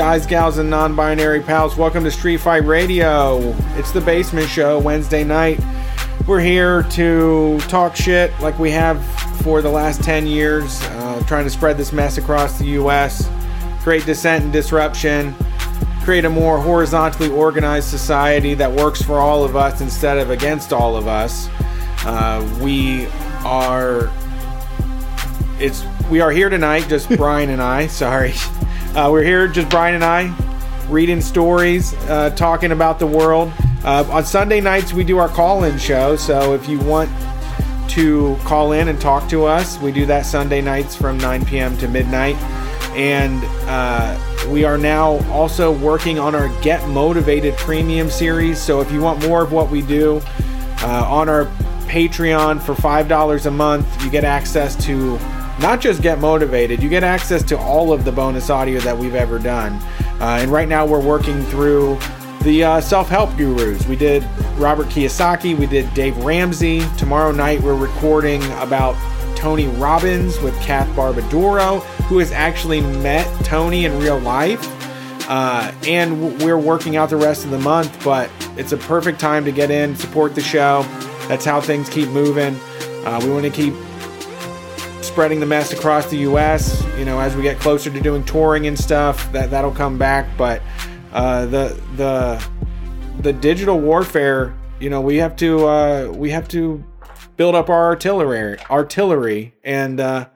guys, gals, and non binary pals. Welcome to Street Fight Radio. It's the basement show, Wednesday night. We're here to talk shit like we have for the last 10 years, uh, trying to spread this mess across the U.S., create dissent and disruption, create a more horizontally organized society that works for all of us instead of against all of us. Uh, we are it's we are here tonight, just Brian and I. Sorry, uh, we're here just Brian and I, reading stories, uh, talking about the world. Uh, on Sunday nights, we do our call-in show. So if you want to call in and talk to us, we do that Sunday nights from 9 p.m. to midnight. And uh, we are now also working on our Get Motivated Premium series. So if you want more of what we do uh, on our Patreon for $5 a month, you get access to not just get motivated, you get access to all of the bonus audio that we've ever done. Uh, and right now we're working through the uh, self help gurus. We did Robert Kiyosaki, we did Dave Ramsey. Tomorrow night we're recording about Tony Robbins with Kath Barbadoro, who has actually met Tony in real life. Uh, and we're working out the rest of the month, but it's a perfect time to get in, support the show. That's how things keep moving. Uh, we want to keep spreading the mess across the U.S. You know, as we get closer to doing touring and stuff, that that'll come back. But uh, the the the digital warfare, you know, we have to uh, we have to build up our artillery artillery and uh,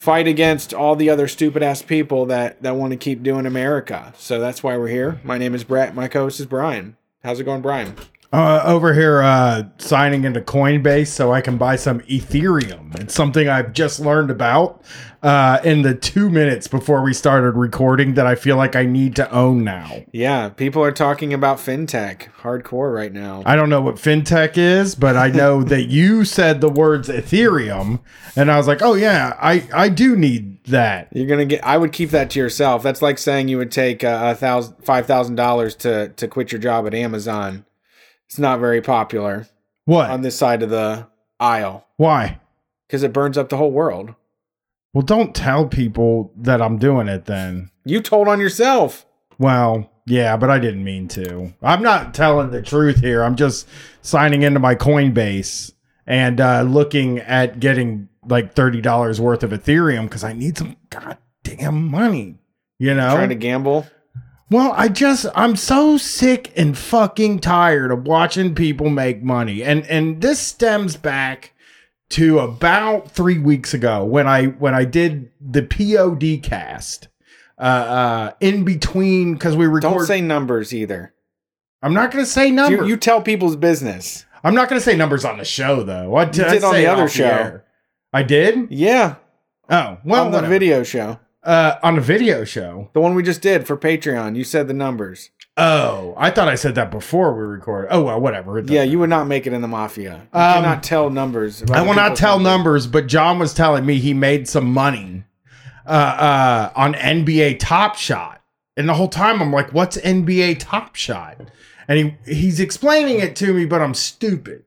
fight against all the other stupid ass people that that want to keep doing America. So that's why we're here. My name is Brett. My co-host is Brian. How's it going, Brian? Uh, over here, uh, signing into Coinbase so I can buy some Ethereum. It's something I've just learned about uh, in the two minutes before we started recording that I feel like I need to own now. Yeah, people are talking about fintech hardcore right now. I don't know what fintech is, but I know that you said the words Ethereum, and I was like, oh yeah, I I do need that. You're gonna get. I would keep that to yourself. That's like saying you would take uh, a thousand, five thousand dollars to to quit your job at Amazon. It's not very popular What? on this side of the aisle Why? because it burns up the whole world. Well, don't tell people that I'm doing it then. You told on yourself. Well, yeah, but I didn't mean to. I'm not telling the truth here. I'm just signing into my Coinbase and uh, looking at getting like $30 worth of Ethereum because I need some goddamn money. You know? Trying to gamble. Well, I just I'm so sick and fucking tired of watching people make money. And and this stems back to about 3 weeks ago when I when I did the POD cast. Uh uh in between cuz we record Don't say numbers either. I'm not going to say numbers. You, you tell people's business. I'm not going to say numbers on the show though. I You did on the other show. I did? Yeah, Oh, well, on the whatever. video show, uh on a video show. the one we just did for Patreon. You said the numbers. Oh, I thought I said that before we recorded. Oh, well, whatever. Yeah, you would not make it in the mafia. You Um, cannot tell numbers. I will not tell numbers. numbers, but John was telling me he made some money uh, uh, on NBA Top Shot, and the whole time I'm like, "What's NBA Top Shot?" And he he's explaining it to me, but I'm stupid.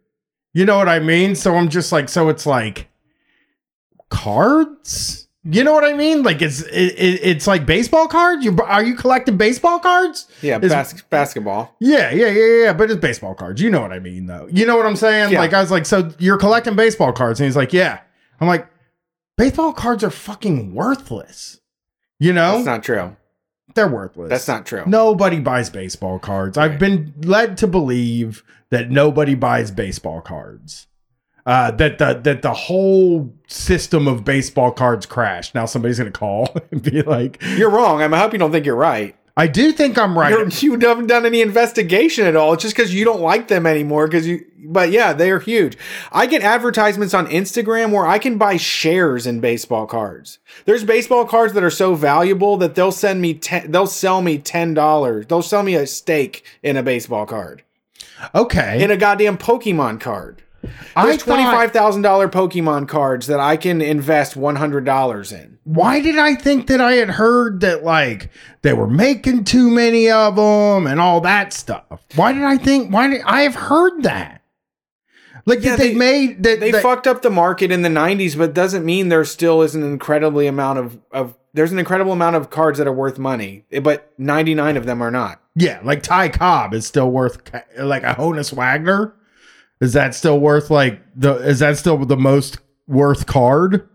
You know what I mean? So I'm just like, so it's like cards. You know what I mean? Like it's it, it, it's like baseball cards. You are you collecting baseball cards? Yeah, bas- basketball. Yeah, yeah, yeah, yeah. But it's baseball cards. You know what I mean, though. You know what I'm saying? Yeah. Like I was like, so you're collecting baseball cards, and he's like, yeah. I'm like, baseball cards are fucking worthless. You know, That's not true. they're worthless. That's not true. Nobody buys baseball cards. I've been led to believe that nobody buys baseball cards. Uh, that the that the whole system of baseball cards crashed. Now somebody's gonna call and be like, You're wrong. I, mean, I hope you don't think you're right. I do think I'm right. You're, you haven't done any investigation at all. It's just because you don't like them anymore. Because you, but yeah, they are huge. I get advertisements on Instagram where I can buy shares in baseball cards. There's baseball cards that are so valuable that they'll send me ten, they'll sell me ten dollars. They'll sell me a stake in a baseball card, okay, in a goddamn Pokemon card. I There's twenty five thousand dollar Pokemon cards that I can invest one hundred dollars in. why did I think that I had heard that like they were making too many of them and all that stuff? Why did I think? Why did I have heard that? Like Yeah, that they, they- made that They that- fucked up the market in the '90s, but doesn't mean there still is an incredibly amount of of there's an incredible amount of cards that are worth money, but 99 of them are not. Yeah, like Ty Cobb is still worth like a Honus Wagner. Is that still worth like the? Is that still the most worth card?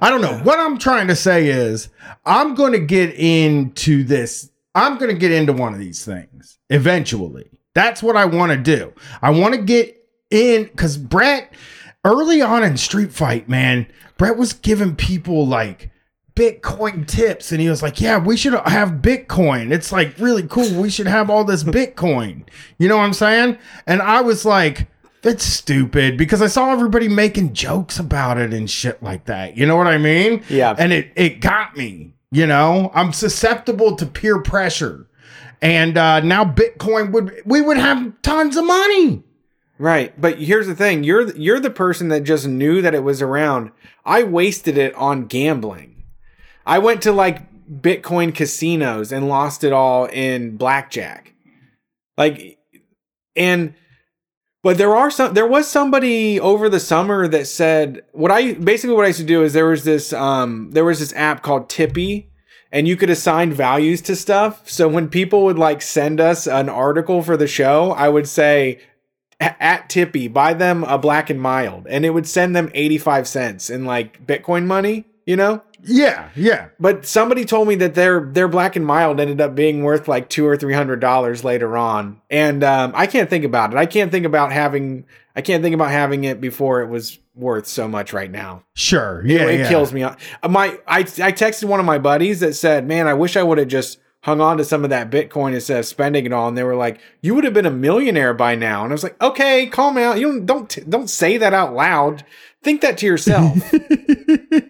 I don't know. What I'm trying to say is, I'm going to get into this. I'm going to get into one of these things eventually. That's what I want to do. I want to get in because Brett, early on in Street Fight, man, Brett was giving people like Bitcoin tips, and he was like, "Yeah, we should have Bitcoin. It's like really cool. We should have all this Bitcoin." You know what I'm saying? And I was like, "That's stupid," because I saw everybody making jokes about it and shit like that. You know what I mean? Yeah. And it it got me. You know, I'm susceptible to peer pressure, and uh, now Bitcoin would we would have tons of money. Right, but here's the thing: you're you're the person that just knew that it was around. I wasted it on gambling. I went to like Bitcoin casinos and lost it all in blackjack. Like, and but there are some. There was somebody over the summer that said what I basically what I used to do is there was this um there was this app called Tippy. And you could assign values to stuff. So when people would like send us an article for the show, I would say at Tippy, buy them a black and mild, and it would send them 85 cents in like Bitcoin money, you know? Yeah, yeah. But somebody told me that their their black and mild ended up being worth like two or three hundred dollars later on, and um, I can't think about it. I can't think about having I can't think about having it before it was worth so much right now. Sure. Yeah, it yeah. kills me. Uh, My I I texted one of my buddies that said, "Man, I wish I would have just." Hung on to some of that Bitcoin instead of spending it all, and they were like, "You would have been a millionaire by now." And I was like, "Okay, calm out. You don't don't don't say that out loud. Think that to yourself."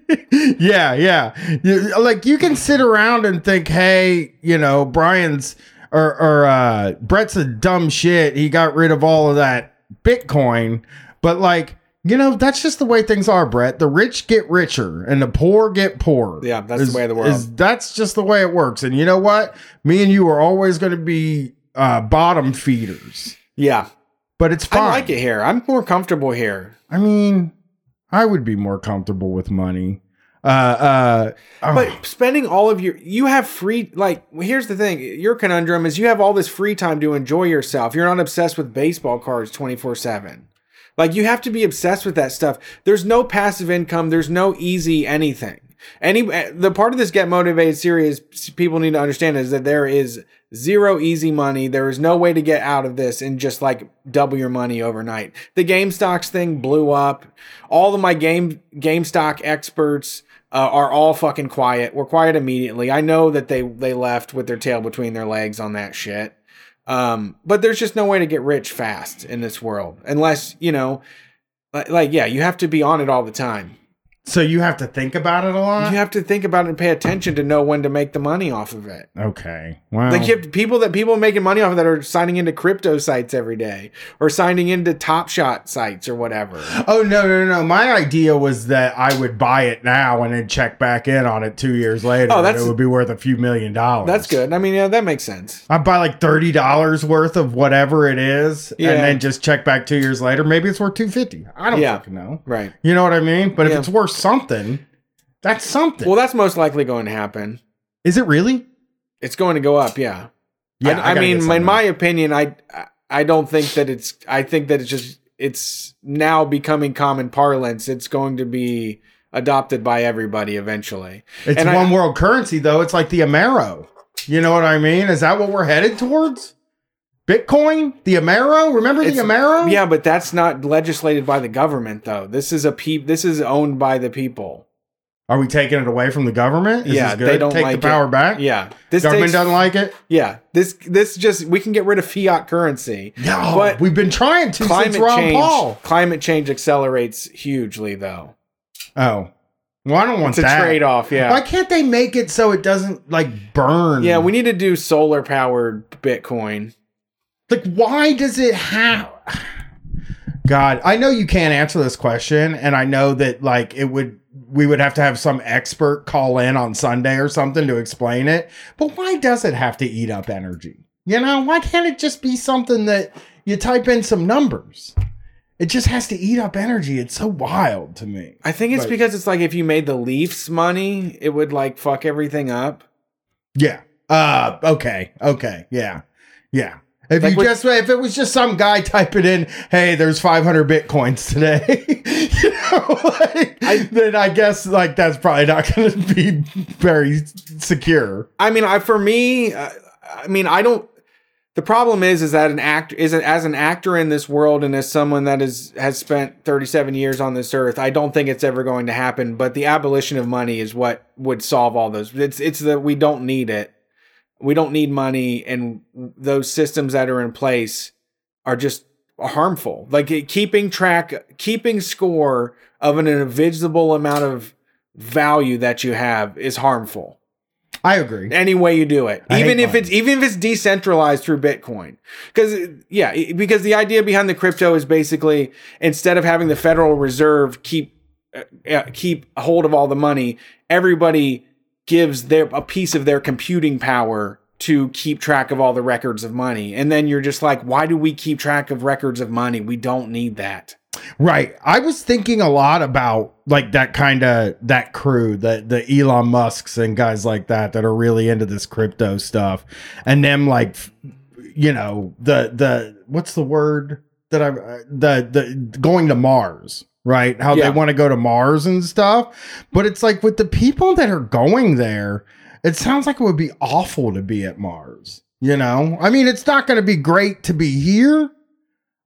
yeah, yeah. You, like you can sit around and think, hey, you know, Brian's or or uh Brett's a dumb shit. He got rid of all of that Bitcoin, but like, you know, that's just the way things are, Brett. The rich get richer and the poor get poorer. Yeah, that's the way of the world. Is, that's just the way it works. And you know what? Me and you are always going to be uh bottom feeders. yeah, But it's fine. I like it here. I'm more comfortable here. I mean, I would be more comfortable with money. Uh, uh, oh, But spending all of your you have free like here's the thing, your conundrum is you have all this free time to enjoy yourself. You're not obsessed with baseball cards 24/7. Like you have to be obsessed with that stuff. There's no passive income, there's no easy anything. Any the part of this get motivated series people need to understand is that there is zero easy money. There is no way to get out of this and just like double your money overnight. The game stocks thing blew up. All of my game GameStop experts uh, are all fucking quiet. We're quiet immediately. I know that they they left with their tail between their legs on that shit. Um, but there's just no way to get rich fast in this world unless you know, like, like yeah, you have to be on it all the time. So you have to think about it a lot. You have to think about it and pay attention to know when to make the money off of it. okay. Well, Like you have people that people making money off of that are signing into crypto sites every day or signing into Top Shot sites or whatever. oh no, no, no! My idea was that I would buy it now and then check back in on it two years later. Oh, and that's- it would be worth a few million dollars. That's good. I mean, yeah, that makes sense. I'd buy like thirty dollars worth of whatever it is, Yeah. and then just check back two years later. Maybe it's worth two fifty. I don't Yeah. fucking know. Right. You know what I mean? But Yeah. if it's worth something, that's something. Well, that's most likely going to happen. Is it really? It's going to go up. Yeah. Yeah, I, I gotta mean, in my opinion, I I don't think that it's. I think that it's just it's now becoming common parlance. It's going to be adopted by everybody eventually. It's And I- one world currency though. It's like the Amero. You know what I mean? Is that what we're headed towards? Bitcoin, the Amero. Remember the It's- Amero? Yeah, but that's not legislated by the government, though. This is a peep. This is owned by the people. Are we taking it away from the government? Is Yeah, they don't take like the power it. back. Yeah, this government takes, doesn't like it. Yeah, this this just we can get rid of fiat currency. No, But we've been trying to Climate since Ron change. Paul. Climate change accelerates hugely, though. Oh, well, I don't want It's a trade off. Yeah. Why can't they make it so it doesn't like burn? Yeah, we need to do solar powered Bitcoin. Like why does it have god i know you can't answer this question and i know that like it would we would have to have some expert call in on sunday or something to explain it but why does it have to eat up energy you know why can't it just be something that you type in some numbers it just has to eat up energy. It's so wild to me. I think it's But- because it's like if you made the Leafs money, it would like fuck everything up. Yeah. Uh okay. Okay. Yeah. Yeah. If Like you just if it was just some guy typing in, "Hey, there's 500 bitcoins today," you know, like, then I guess like that's probably not going to be very secure. I mean, I for me, uh, I mean, I don't. The problem is, is that an act is as an actor in this world, and as someone that is has spent 37 years on this earth, I don't think it's ever going to happen. But the abolition of money is what would solve all those. It's it's that we don't need it. We don't need money, and those systems that are in place are just harmful. Like keeping track, keeping score of an invisible amount of value that you have is harmful I agree. any way you do it I even if it's even if it's decentralized through bitcoin because yeah because the idea behind the crypto is basically instead of having the federal reserve keep uh, uh, keep hold of all the money everybody gives their a piece of their computing power to keep track of all the records of money and then you're just like why do we keep track of records of money we don't need that Right. I was thinking a lot about like that kind of that crew, the the Elon Musks and guys like that that are really into this crypto stuff, and them like, you know, the the what's the word that I uh, the the going to Mars. Right, how Yeah. they want to go to Mars and stuff, but it's like with the people that are going there, it sounds like it would be awful to be at Mars. You know, I mean, it's not going to be great to be here,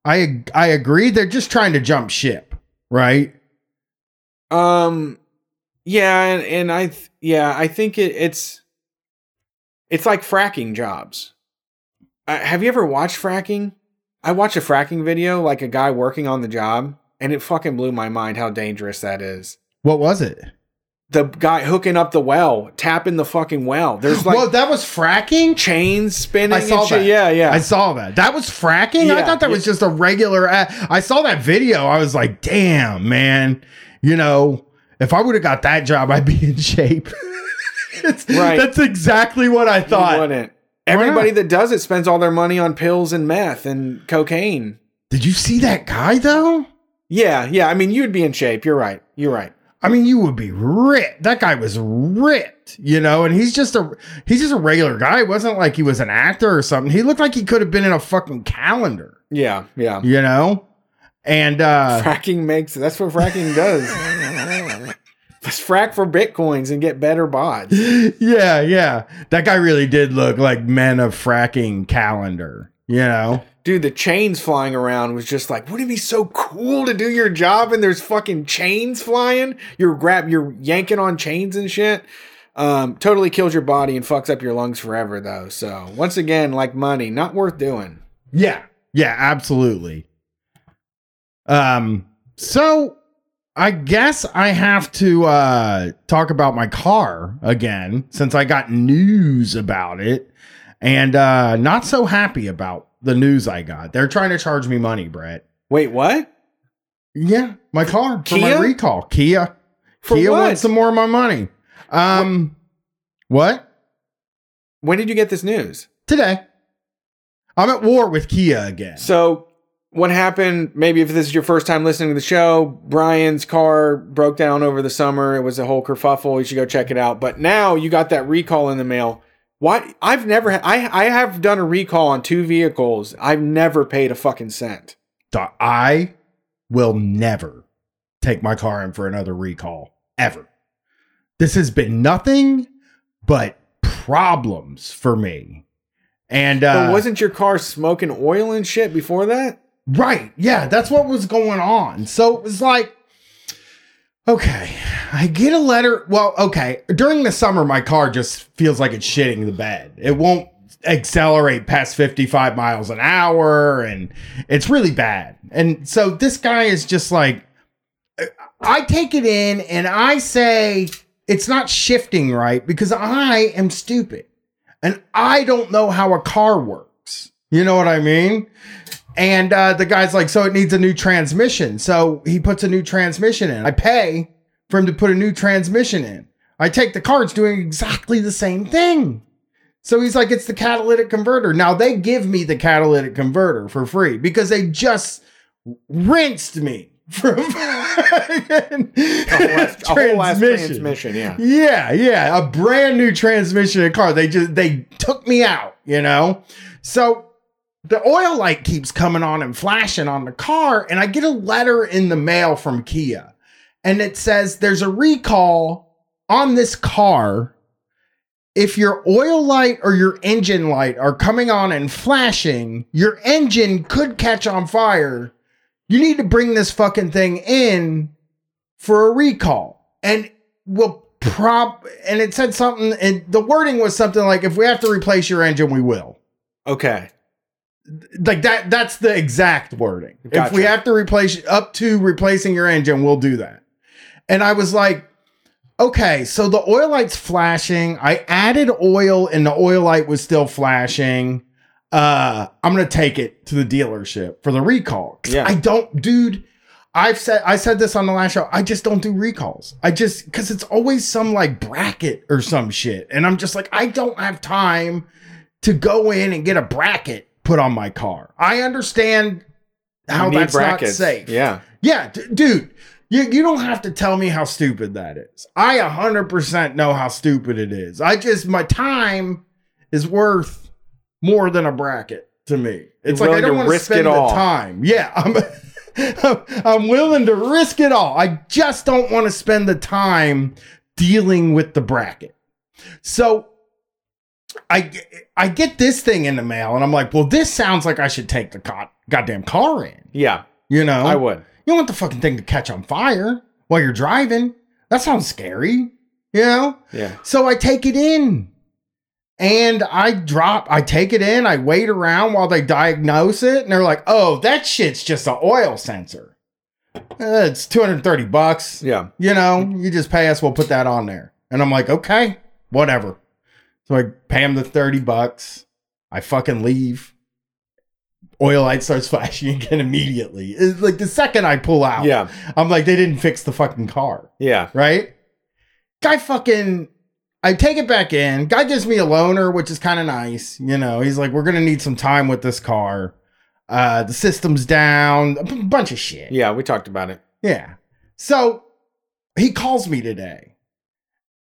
I I agree. They're just trying to jump ship, right? Um, yeah, and, and I th- yeah, I think it, it's it's like fracking jobs. Uh, have you ever watched fracking? I watch a fracking video, like a guy working on the job, and it fucking blew my mind how dangerous that is. What was it? The guy hooking up the well, tapping the fucking well. There's like well, that was fracking. chains spinning. I saw that. Yeah, yeah. I saw that. That was fracking. I thought that was just a regular. I saw that video. I was like, damn, man. You know, if I would have got that job, I'd be in shape. Right. That's exactly what I thought. wouldn't. Why not? Everybody that does it spends all their money on pills and meth and cocaine. Did you see that guy though? Yeah, yeah. I mean, you'd be in shape. You're right. You're right. I mean, you would be ripped. That guy was ripped, you know, and he's just a he's just a regular guy. It wasn't like he was an actor or something. He looked like he could have been in a fucking calendar, Yeah, yeah. you know? And uh fracking makes that's what fracking does. Let's frack for bitcoins and get better bots. yeah, yeah. That guy really did look like men of fracking calendar, you know? Dude, the chains flying around was just like, wouldn't it be so cool to do your job and there's fucking chains flying? You're grab you're yanking on chains and shit. Um, totally kills your body and fucks up your lungs forever though. So once again, like money, not worth doing. Yeah. Yeah, absolutely. Um so I guess I have to uh talk about my car again since I got news about it and uh not so happy about the news I got. They're trying to charge me money, Brett. Wait, what? Yeah, my car for my recall. Kia. For Kia what? wants some more of my money. Um what? When did you get this news? Today. I'm at war with Kia again. So what happened? Maybe if this is your first time listening to the show, Brian's car broke down over the summer. It was a whole kerfuffle. You should go check it out. But now you got that recall in the mail. Why? I've never. I I have done a recall on two vehicles. I've never paid a fucking cent. I will never take my car in for another recall ever. This has been nothing but problems for me. And uh, but wasn't your car smoking oil and shit before that? right, yeah, that's what was going on. So it was like, okay, I get a letter. Well, okay, during the summer, my car just feels like it's shitting the bed. It won't accelerate past 55 miles an hour, and it's really bad. And so this guy is just like, I take it in and I say it's not shifting right because I am stupid and I don't know how a car works. You know what I mean? And uh, the guy's like, so it needs a new transmission. So he puts a new transmission in. I pay for him to put a new transmission in. I take the car, it's doing exactly the same thing. So he's like, it's the catalytic converter. Now they give me the catalytic converter for free because they just rinsed me from A whole ass- a whole ass transmission, yeah. yeah, yeah, a brand new transmission in a car. They just they took me out, you know. So the oil light keeps coming on and flashing on the car, and I get a letter in the mail from Kia, and it says there's a recall on this car. If your oil light or your engine light are coming on and flashing, your engine could catch on fire. You need to bring this fucking thing in for a recall. And we'll prop and it said something and the wording was something like if we have to replace your engine, we will. Okay. Like that that's the exact wording. If we have to replace up to replacing your engine, we'll do that. And I was like, okay, so the oil light's flashing. I added oil and the oil light was still flashing. Uh, I'm gonna take it to the dealership for the recall Yeah. I don't, dude. I've said I said this on the last show. I just don't do recalls. I just because it's always some like bracket or some shit, and I'm just like I don't have time to go in and get a bracket put on my car. I understand how that's not safe. Yeah. Yeah, d- dude, you, you don't have to tell me how stupid that is. I 100% know how stupid it is. I just, my time is worth more than a bracket to me. It's You're like I don't want to risk spend it the all. time. Yeah, I'm, I'm willing to risk it all. I just don't want to spend the time dealing with the bracket. So I I get this thing in the mail and I'm like, well, this sounds like I should take the god, goddamn car in. Yeah. You know, I would. you don't want the fucking thing to catch on fire while you're driving. That sounds scary, you know? Yeah. So I take it in and I drop, I take it in, I wait around while they diagnose it, and they're like, oh, that shit's just an oil sensor. Uh, it's 230 bucks. Yeah. You know, you just pay us, we'll put that on there. And I'm like, okay, whatever. So I pay him the 30 bucks. I fucking leave. Oil light starts flashing again immediately. It's like the second I pull out, Yeah. I'm like, they didn't fix the fucking car Yeah. right? Guy fucking I take it back in. Guy gives me a loaner, which is kind of nice. You know, he's like, we're gonna need some time with this car. Uh the system's down, a b- bunch of shit. Yeah. We talked about it. Yeah. So he calls me today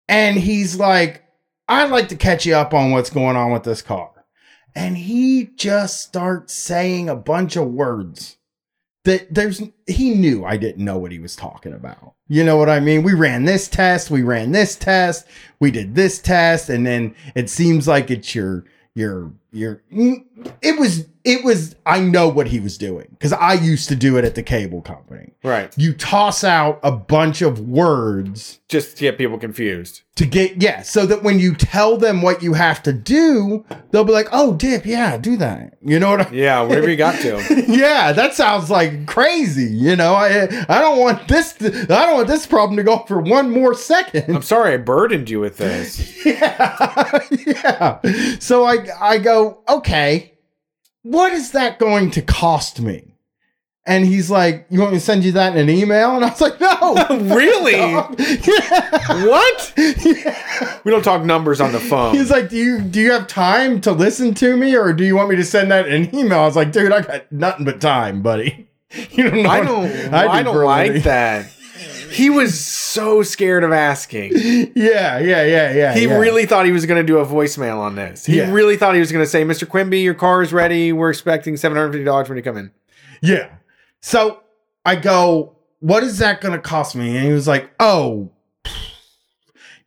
and he's like, I'd like to catch you up on what's going on with this car. And he just starts saying a bunch of words that there's, he knew I didn't know what he was talking about. You know what I mean? We ran this test, we ran this test, we did this test, and then it seems like it's your, your, your, it was, it was, I know what he was doing because I used to do it at the cable company Right. you toss out a bunch of words Just to get people confused. to get yeah so that when you tell them what you have to do they'll be like oh dip yeah do that you know what I Yeah. Whatever you got to. yeah that sounds like crazy you know i i don't want this to, i don't want this problem to go for one more second I'm sorry I burdened you with this. yeah yeah so i i go okay what is that going to cost me and he's like you want me to send you that in an email and i was like no really? yeah. What? yeah. We don't talk numbers on the phone. He's like, do you do you have time to listen to me, or do you want me to send that in an email? I was like, dude, I got nothing but time, buddy. You don't know. I don't. I I, do don't like that. He was so scared of asking. Yeah, yeah, yeah, yeah. He yeah. really thought he was going to do a voicemail on this. He Yeah. really thought he was going to say, "Mr. Quinby, your car is ready. We're expecting seven hundred fifty dollars when you come in." Yeah. So I go, what is that going to cost me? And he was like, oh,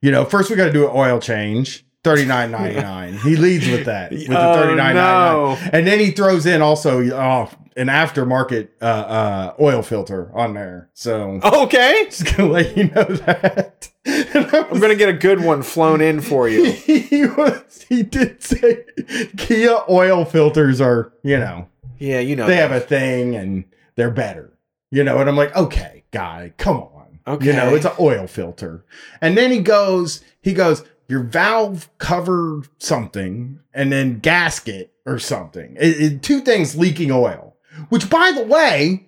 you know, first we got to do an oil change. Thirty nine ninety nine. He leads with that with the Oh, thirty nine ninety no. nine, and then he throws in also oh, an aftermarket uh, uh, oil filter on there. So Okay, just gonna let you know that. I I'm going to get a good one flown in for you. he was he did say Kia oil filters are you know Yeah, you know. they that. have a thing and they're better you know and I'm like okay guy come on okay you know it's an oil filter and then he goes he goes your valve cover something and then gasket or something It- it- two things leaking oil which by the way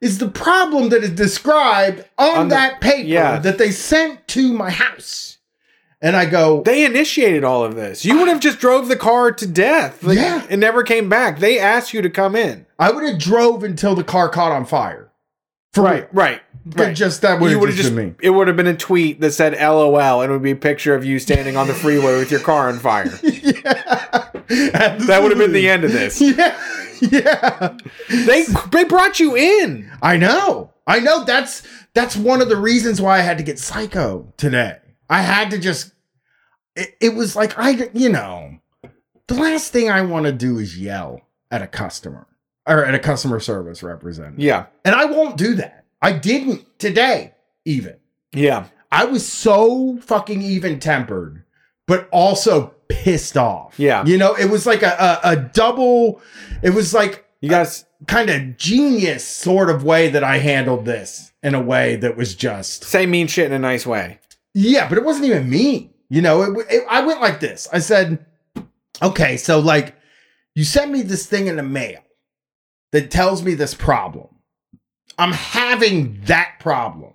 is the problem that is described on, On the- that paper yeah. that they sent to my house And I go, They initiated all of this. You would have just drove the car to death. Like, Yeah. And never came back. They asked you to come in. I would have drove until the car caught on fire. For real. Right. Right. Just that would have just just been me. it would have been a tweet that said LOL and it would be a picture of you standing on the freeway with your car on fire. yeah. That would have been the end of this. Yeah. Yeah. They they brought you in. I know. I know that's that's one of the reasons why I had to get psycho today. I had to just it, it was like I you know, the last thing I want to do is yell at a customer or at a customer service representative. Yeah. And I won't do that. I didn't today even. Yeah. I was so fucking even tempered, but also pissed off. Yeah. You know, it was like a, a, a double, it was like You guys kind of genius sort of way that I handled this in a way that was just, say mean shit in a nice way. yeah, but it wasn't even me. You know, it, it, I went like this. I said, okay, so like you sent me this thing in the mail that tells me this problem. I'm having that problem.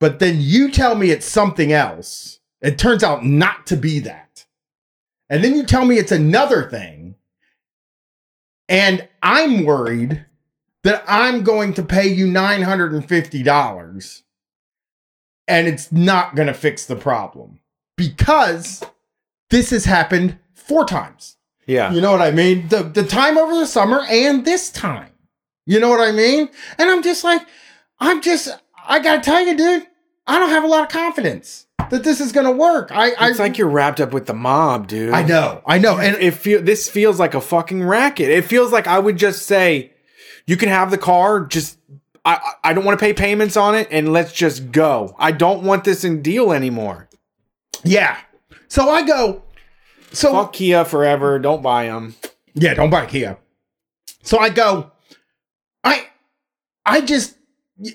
But then you tell me it's something else. It turns out not to be that. And then you tell me it's another thing. And I'm worried that I'm going to pay you $950 and it's not going to fix the problem because this has happened four times. Yeah. You know what I mean? The the time over the summer and this time. You know what I mean? And I'm just like, I'm just, I gotta tell you, dude, I don't have a lot of confidence that this is gonna work. I, It's I like you're wrapped up with the mob, dude. I know, I know, and it feel this feels like a fucking racket. It feels like I would just say, you can have the car, just I I I don't want to pay payments on it, and let's just go. I don't want this in deal anymore. yeah. So I go, so Fuck Kia forever. Don't buy them. Yeah, don't buy Kia. So I go, I, I just,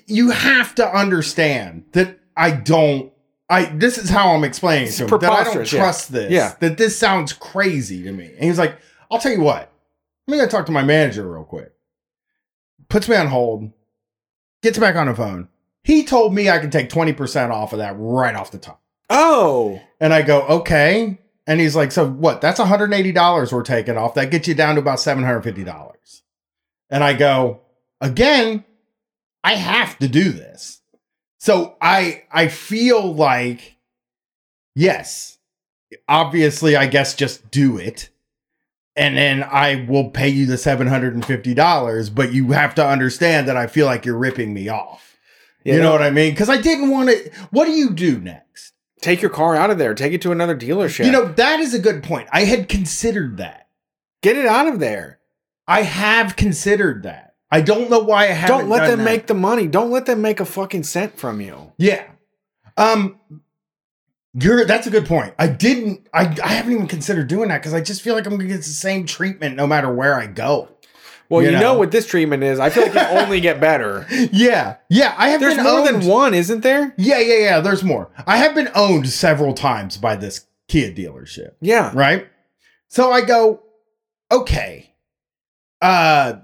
you have to understand that I don't. I this is how I'm explaining It's to him that I don't preposterous, yeah. trust this. Yeah. that this sounds crazy to me. And he's like, "I'll tell you what. Let me go talk to my manager real quick." Puts me on hold. Gets back on the phone. He told me I can take twenty percent off of that right off the top. Oh, And I go, okay. And he's like, so what? That's $180 we're taking off. That gets you down to about $750. And I go, again, I have to do this. So I I feel like, yes, obviously, I guess just do it. And then I will pay you the $750, but you have to understand that I feel like you're ripping me off. you know what I mean? Because I didn't want to. What do you do next? Take your car out of there. Take it to another dealership. You know, that is a good point. I had considered that. get it out of there. I have considered that. I don't know why I haven't. Don't let them that. make the money. Don't let them make a fucking cent from you. Yeah. Um. You're. That's a good point. I didn't. I. I haven't even considered doing that because I just feel like I'm gonna get the same treatment no matter where I go. Well, You you, know. know. what this treatment is. I feel like it only get better. Yeah. Yeah. I have There's been more owned- than one, isn't there? Yeah. Yeah. Yeah. There's more. I have been owned several times by this Kia dealership. Yeah. right? So I go, okay, uh,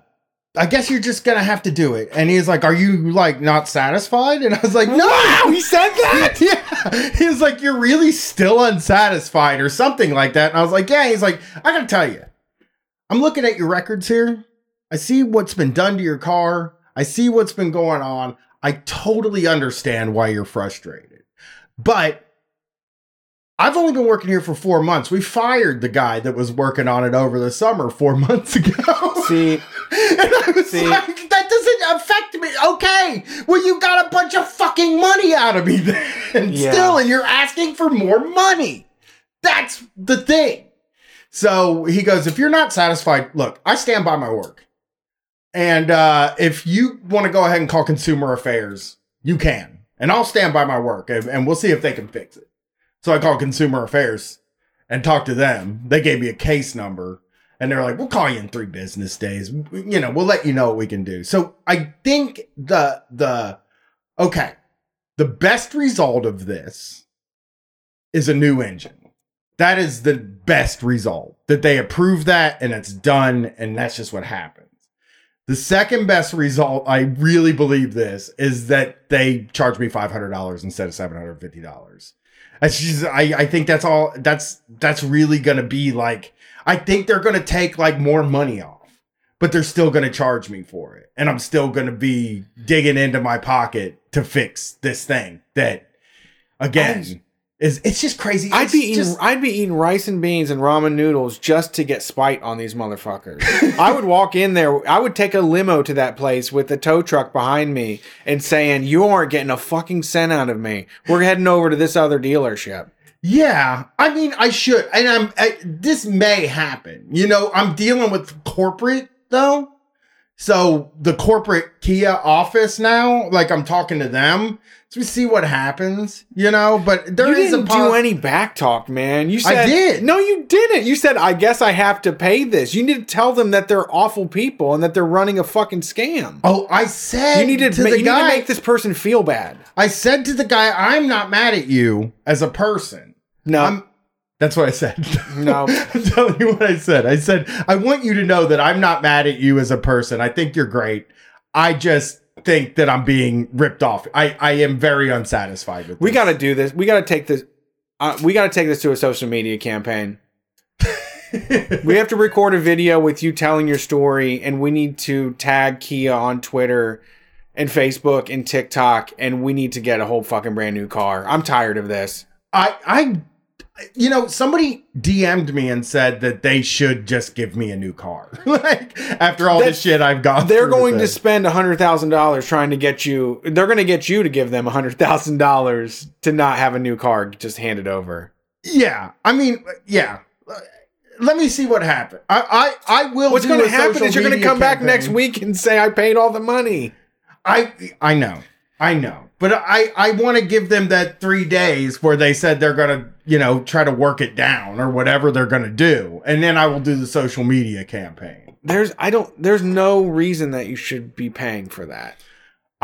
I guess you're just gonna have to do it. And he's like, Are you like not satisfied? And I was like, No, he said that. yeah. He was like, You're really still unsatisfied or something like that. And I was like, Yeah, he's like, I gotta tell you, I'm looking at your records here. I see what's been done to your car. I see what's been going on. I totally understand why you're frustrated. But I've only been working here for four months. We fired the guy that was working on it over the summer four months ago. See, and I was See? like, that doesn't affect me. Okay. Well, you got a bunch of fucking money out of me then. Yeah. Still, and you're asking for more money. That's the thing. So he goes, if you're not satisfied, look, I stand by my work. And uh, if you want to go ahead and call consumer affairs, you can. And I'll stand by my work and, and we'll see if they can fix it. So I called consumer affairs and talked to them. They gave me a case number and they're like, we'll call you in three business days. You know, we'll let you know what we can do. So I think the, the, okay, the best result of this is a new engine. That is the best result that they approve that and it's done. And that's just what happens. The second best result, I really believe this, is that they charge me $500 instead of $750. That's just I, I think that's all that's that's really gonna be like I think they're gonna take like more money off, but they're still gonna charge me for it. And I'm still gonna be digging into my pocket to fix this thing that again is it's just crazy. I'd It's be eating just- I'd be eating rice and beans and ramen noodles just to get spite on these motherfuckers. I would walk in there, I would take a limo to that place with the tow truck behind me and saying, "You aren't getting a fucking cent out of me. We're heading over to this other dealership." Yeah, I mean, I should, and I'm. I, this may happen. You know, I'm dealing with corporate though, so the corporate Kia office now, like I'm talking to them, so we see what happens. You know, but there you is didn't a pos- do any back talk, man. You I said did. No, you didn't. You said, "I guess I have to pay this." You need to tell them that they're awful people and that they're running a fucking scam. Oh, I said You need to, ma- the you need to make this person feel bad. I said to the guy, "I'm not mad at you as a person." No, I'm. That's what I said. No. I'm telling you what I said. I said, I want you to know that I'm not mad at you as a person. I think you're great. I just think that I'm being ripped off. I, I am very unsatisfied with we got to do this. We got to take this. Uh, we got to take this to a social media campaign. we have to record a video with you telling your story, and we need to tag Kia on Twitter and Facebook and TikTok, and we need to get a whole fucking brand new car. I'm tired of this. I, I, you know, somebody DM'd me and said that they should just give me a new car. like after all That- this shit I've gone through. They're going to spend hundred thousand dollars trying to get you. They're going to get you to give them a hundred thousand dollars to not have a new car just handed over. Yeah, I mean, yeah. Let me see what happens. I, I, I will. What's going to happen is you're going to come back next week and say I paid all the money. I I know. I know. But I I want to give them that 3 days where they said they're going to, you know, try to work it down or whatever they're going to do. And then I will do the social media campaign. There's I don't there's no reason that you should be paying for that.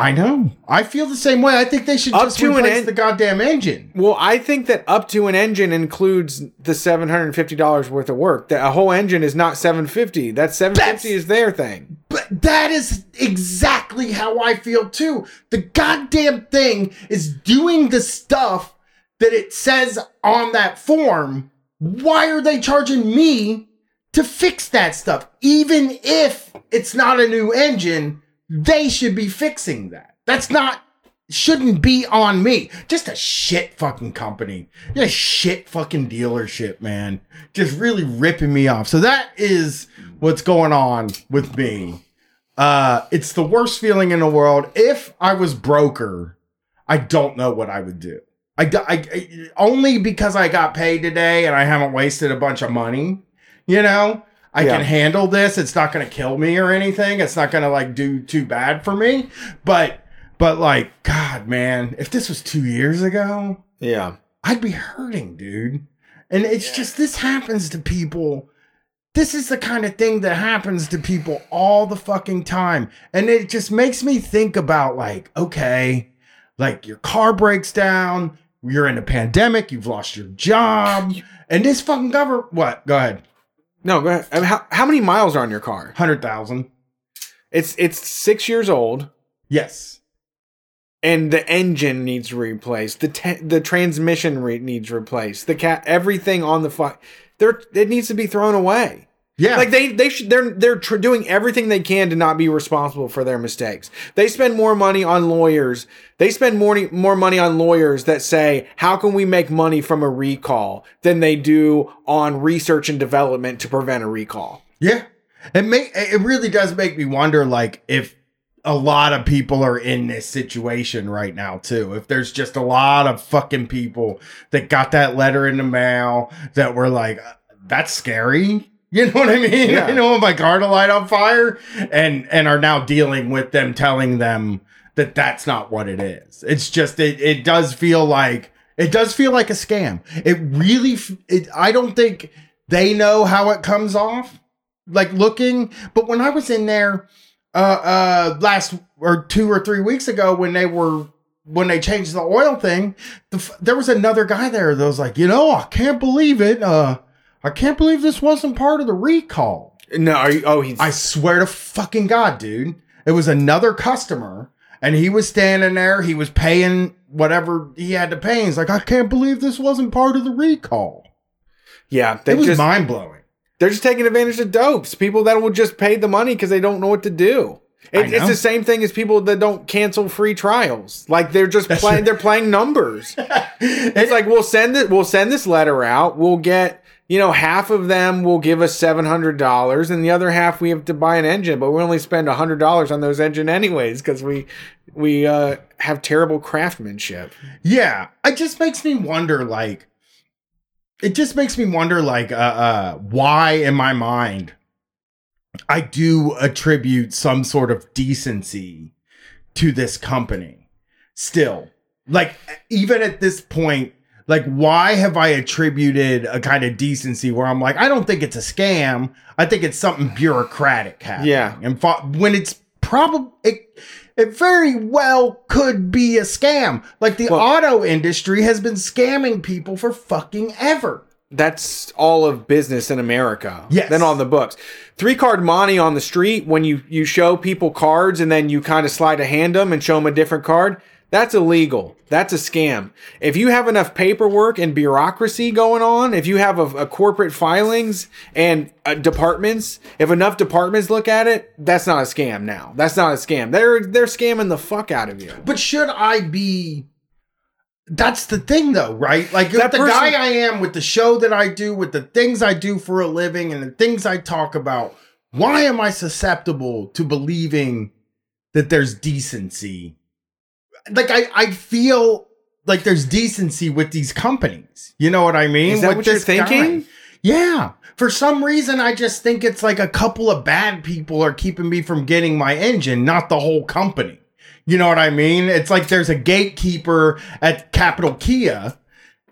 I know. I feel the same way. I think they should Up just to an replace en- the goddamn engine. Well, I think that up to an engine includes the seven hundred and fifty dollars worth of work. That a whole engine is not seven fifty. That seven fifty is their thing. But that is exactly how I feel too. The goddamn thing is doing the stuff that it says on that form. Why are they charging me to fix that stuff? Even if it's not a new engine, they should be fixing that. That's not shouldn't be on me. Just a shit fucking company. Just a shit fucking dealership, man. Just really ripping me off. So that is what's going on with me. Uh it's the worst feeling in the world. If I was broker, I don't know what I would do. I, I, I only because I got paid today and I haven't wasted a bunch of money, you know? I Yeah. can handle this. It's not going to kill me or anything. It's not going to like do too bad for me. But but like god, man, if this was 2 years ago, Yeah. I'd be hurting, dude. And it's just this happens to people. This is the kind of thing that happens to people all the fucking time. And it just makes me think about like, okay, like your car breaks down, you're in a pandemic, you've lost your job, and this fucking government what? Go ahead. No, go ahead. I mean, how how many miles are on your car? 100,000. It's it's six years old, Yes. and the engine needs replaced. The te- the transmission re- needs replaced. The cat everything on the fuck. There it needs to be thrown away. Yeah. Like they they should they're they're tr- doing everything they can to not be responsible for their mistakes. They spend more money on lawyers. They spend more more money on lawyers that say how can we make money from a recall than they do on research and development to prevent a recall. Yeah. It may it really does make me wonder like if a lot of people are in this situation right now too. If there's just a lot of fucking people that got that letter in the mail that were like uh, that's scary. You know what I mean? Yeah. I don't my car to light on fire and and are now dealing with them telling them that that's not what it is. It's just it it does feel like it does feel like a scam. It really it I don't think they know how it comes off like looking but when i was in there uh uh last or two or three weeks ago when they were when they changed the oil thing the, there was another guy there that was like you know i can't believe it uh i can't believe this wasn't part of the recall No, are you, oh he's i swear to fucking god dude it was another customer and he was standing there he was paying whatever he had to pay. He's like, I can't believe this wasn't part of the recall. Yeah, It was mind blowing. they're just taking advantage of dopes. People that will just pay the money because they don't know what to do. It, it's the same thing as people that don't cancel free trials. Like they're just playing. They're playing numbers. It's like we'll send it. We'll send this letter out. We'll get you know half of them will give us seven hundred dollars, and the other half we have to buy an engine. But we only spend hundred dollars on those engine anyways because we we uh, have terrible craftsmanship. Yeah, it just makes me wonder like it just makes me wonder like uh uh why in my mind I do attribute some sort of decency to this company still. Like even at this point like why have I attributed a kind of decency where I'm like I don't think it's a scam. I think it's something bureaucratic happening. Yeah. And fo- when it's probably it, it very well could be a scam. Like the Well- auto industry has been scamming people for fucking ever. That's all of business in America. Yes. Then on the books. Three card monte on the street when you you show people cards and then you kind of slide a hand them and show them a different card. That's illegal. That's a scam. If you have enough paperwork and bureaucracy going on, if you have a, a corporate filings and uh, departments, if enough departments look at it, that's not a scam now. That's not a scam. They're they're scamming the fuck out of you. But should I be? That's the thing, though, right? Like That the person- guy I am with the show that I do, with the things I do for a living, and the things I talk about. Why am I susceptible to believing that there's decency? Like I, I feel like there's decency with these companies. You know what I mean? Is that With what you're this guy. thinking? Yeah. For some reason, I just think it's like a couple of bad people are keeping me from getting my engine, not the whole company. You know what I mean? It's like there's a gatekeeper at Capital Kia,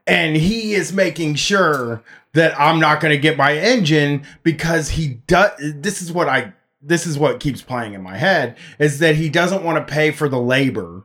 and he is making sure that I'm not going to get my engine because he does. This is what I. This is what keeps playing in my head is that he doesn't want to pay for the labor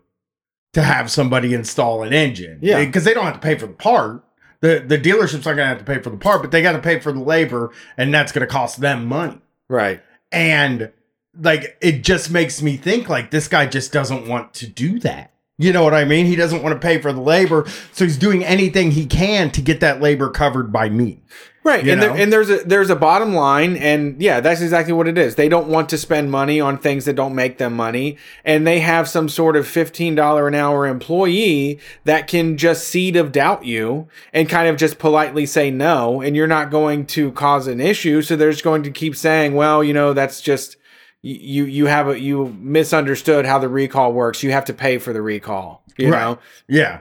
to have somebody install an engine. Yeah. because they don't have to pay for the part. The the dealership's not going to have to pay for the part, but they got to pay for the labor, and that's going to cost them money. Right. And like it just makes me think like this guy just doesn't want to do that. You know what I mean? He doesn't want to pay for the labor, so he's doing anything he can to get that labor covered by me. Right, You and there, and there's a there's a bottom line, and yeah, that's exactly what it is. They don't want to spend money on things that don't make them money, and they have some sort of fifteen dollar an hour employee that can just seed of doubt you and kind of just politely say no, and you're not going to cause an issue. So they're just going to keep saying, well, you know, that's just you you have a you misunderstood how the recall works. You have to pay for the recall. You Right. know, Yeah.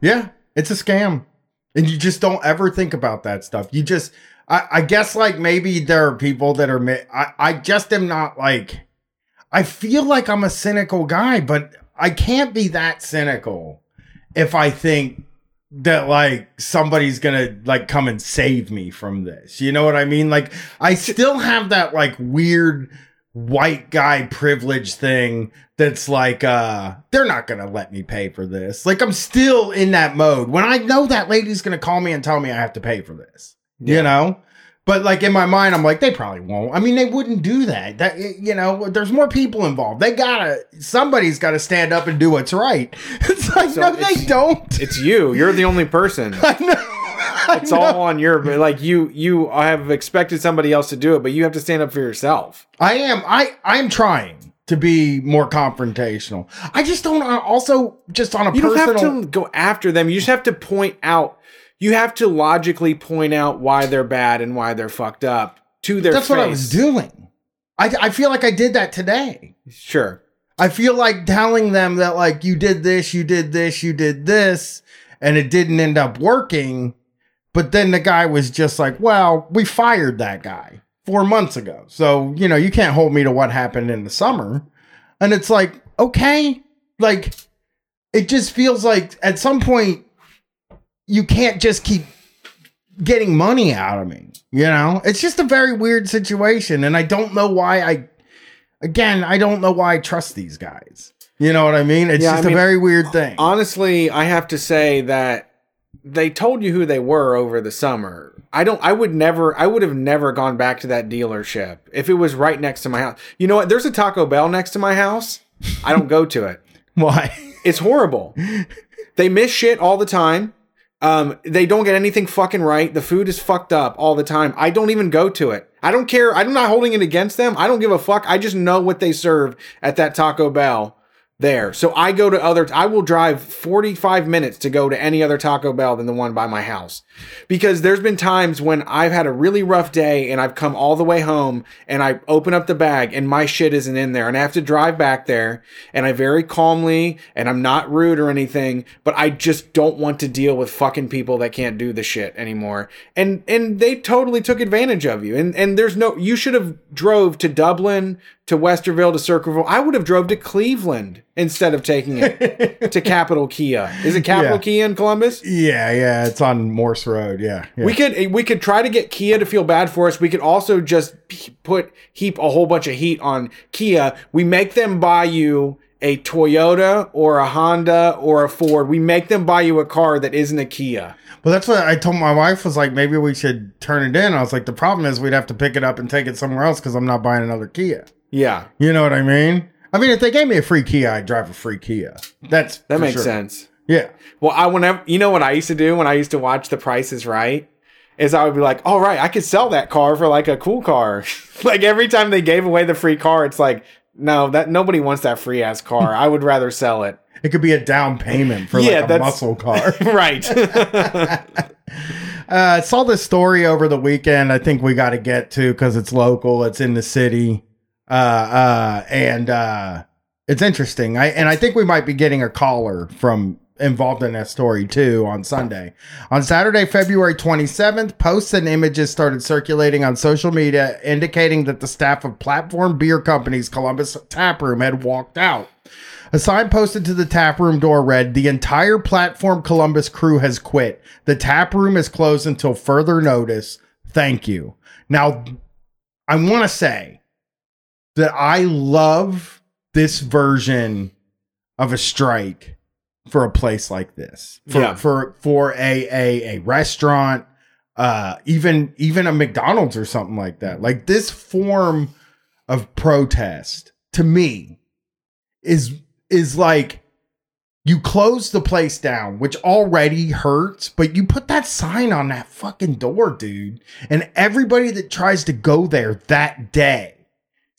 Yeah. It's a scam. And you just don't ever think about that stuff. You just, I, I guess, like maybe there are people that are, I, I just am not like, I feel like I'm a cynical guy, but I can't be that cynical if I think that like somebody's gonna like come and save me from this. You know what I mean? Like, I still have that like weird white guy privilege thing that's like uh they're not gonna let me pay for this. Like i'm still in that mode. When i know that lady's gonna call me and tell me i have to pay for this you know? But like in my mind i'm like they probably won't. I mean they wouldn't do that. That you know there's more people involved. They gotta somebody's gotta stand up and do what's right. It's like So no they don't. it's you. You're the only person. i know it's all on your but like you you I have expected somebody else to do it but you have to stand up for yourself I am. I I'm trying to be more confrontational. I just don't. uh, Also, just on a you don't have to go after them you just have to point out you have to logically point out why they're bad and why they're fucked up to their that's what I was doing. I I feel like I did that today. sure I feel like telling them that like you did this, you did this, you did this, and it didn't end up working. But then the guy was just like, "Well, we fired that guy four months ago, so you know you can't hold me to what happened in the summer." And it's like, okay, like it just feels like at some point you can't just keep getting money out of me. You know, it's just a very weird situation, and I don't know why I again, I don't know why I trust these guys. You know what I mean? It's Yeah, I just mean, a very weird thing. honestly i have to say that they told you who they were over the summer i don't i would never i would have never gone back to that dealership if it was right next to my house you know what there's a taco bell next to my house i don't go to it why? It's horrible. they miss shit all the time. Um, they don't get anything fucking right. The food is fucked up all the time. I don't even go to it. I don't care. I'm not holding it against them. I don't give a fuck. I just know what they serve at that Taco Bell there. So I go to other I will drive 45 minutes to go to any other Taco Bell than the one by my house. Because there's been times when I've had a really rough day and I've come all the way home and I open up the bag and my shit isn't in there and I have to drive back there and I very calmly and I'm not rude or anything, but I just don't want to deal with fucking people that can't do the shit anymore. And and they totally took advantage of you. And and there's no you should have drove to Dublin to Westerville to Circleville. I would have drove to Cleveland instead of taking it to Capital Kia. Is it Capital Yeah. Kia in Columbus? Yeah, yeah, it's on Morse Road. Yeah, yeah. We could we could try to get Kia to feel bad for us. We could also just put heap a whole bunch of heat on Kia. We make them buy you a Toyota or a Honda or a Ford. We make them buy you a car that isn't a Kia. Well, that's what I told my wife was like, maybe we should turn it in. I was like, the problem is we'd have to pick it up and take it somewhere else because I'm not buying another Kia. Yeah, You know what I mean? I mean, if they gave me a free Kia, I'd drive a free Kia. That's that makes sure. sense. Yeah. Well, I whenever you know what I used to do when I used to watch The Price is Right, is I would be like, all right, I could sell that car for like a cool car. like every time they gave away the free car, it's like, no, that nobody wants that free ass car. I would rather sell it. It could be a down payment for Yeah, like a muscle car. right. uh, saw this story over the weekend. I think we got to get to because it's local. It's in the city, uh, uh, and uh, it's interesting. I and I think we might be getting a caller from involved in that story too on Sunday. On Saturday, February 27th, posts and images started circulating on social media indicating that the staff of Platform Beer Company's Columbus tap room had walked out. A sign posted to the tap room door read, The entire Platform Columbus crew has quit. The tap room is closed until further notice. Thank you. Now, I want to say that I love this version of a strike for a place like this. For Yeah. for for a a, a restaurant, uh even even a McDonald's or something like that. Like this form of protest to me is is like you close the place down, which already hurts, but you put that sign on that fucking door, dude. And everybody that tries to go there that day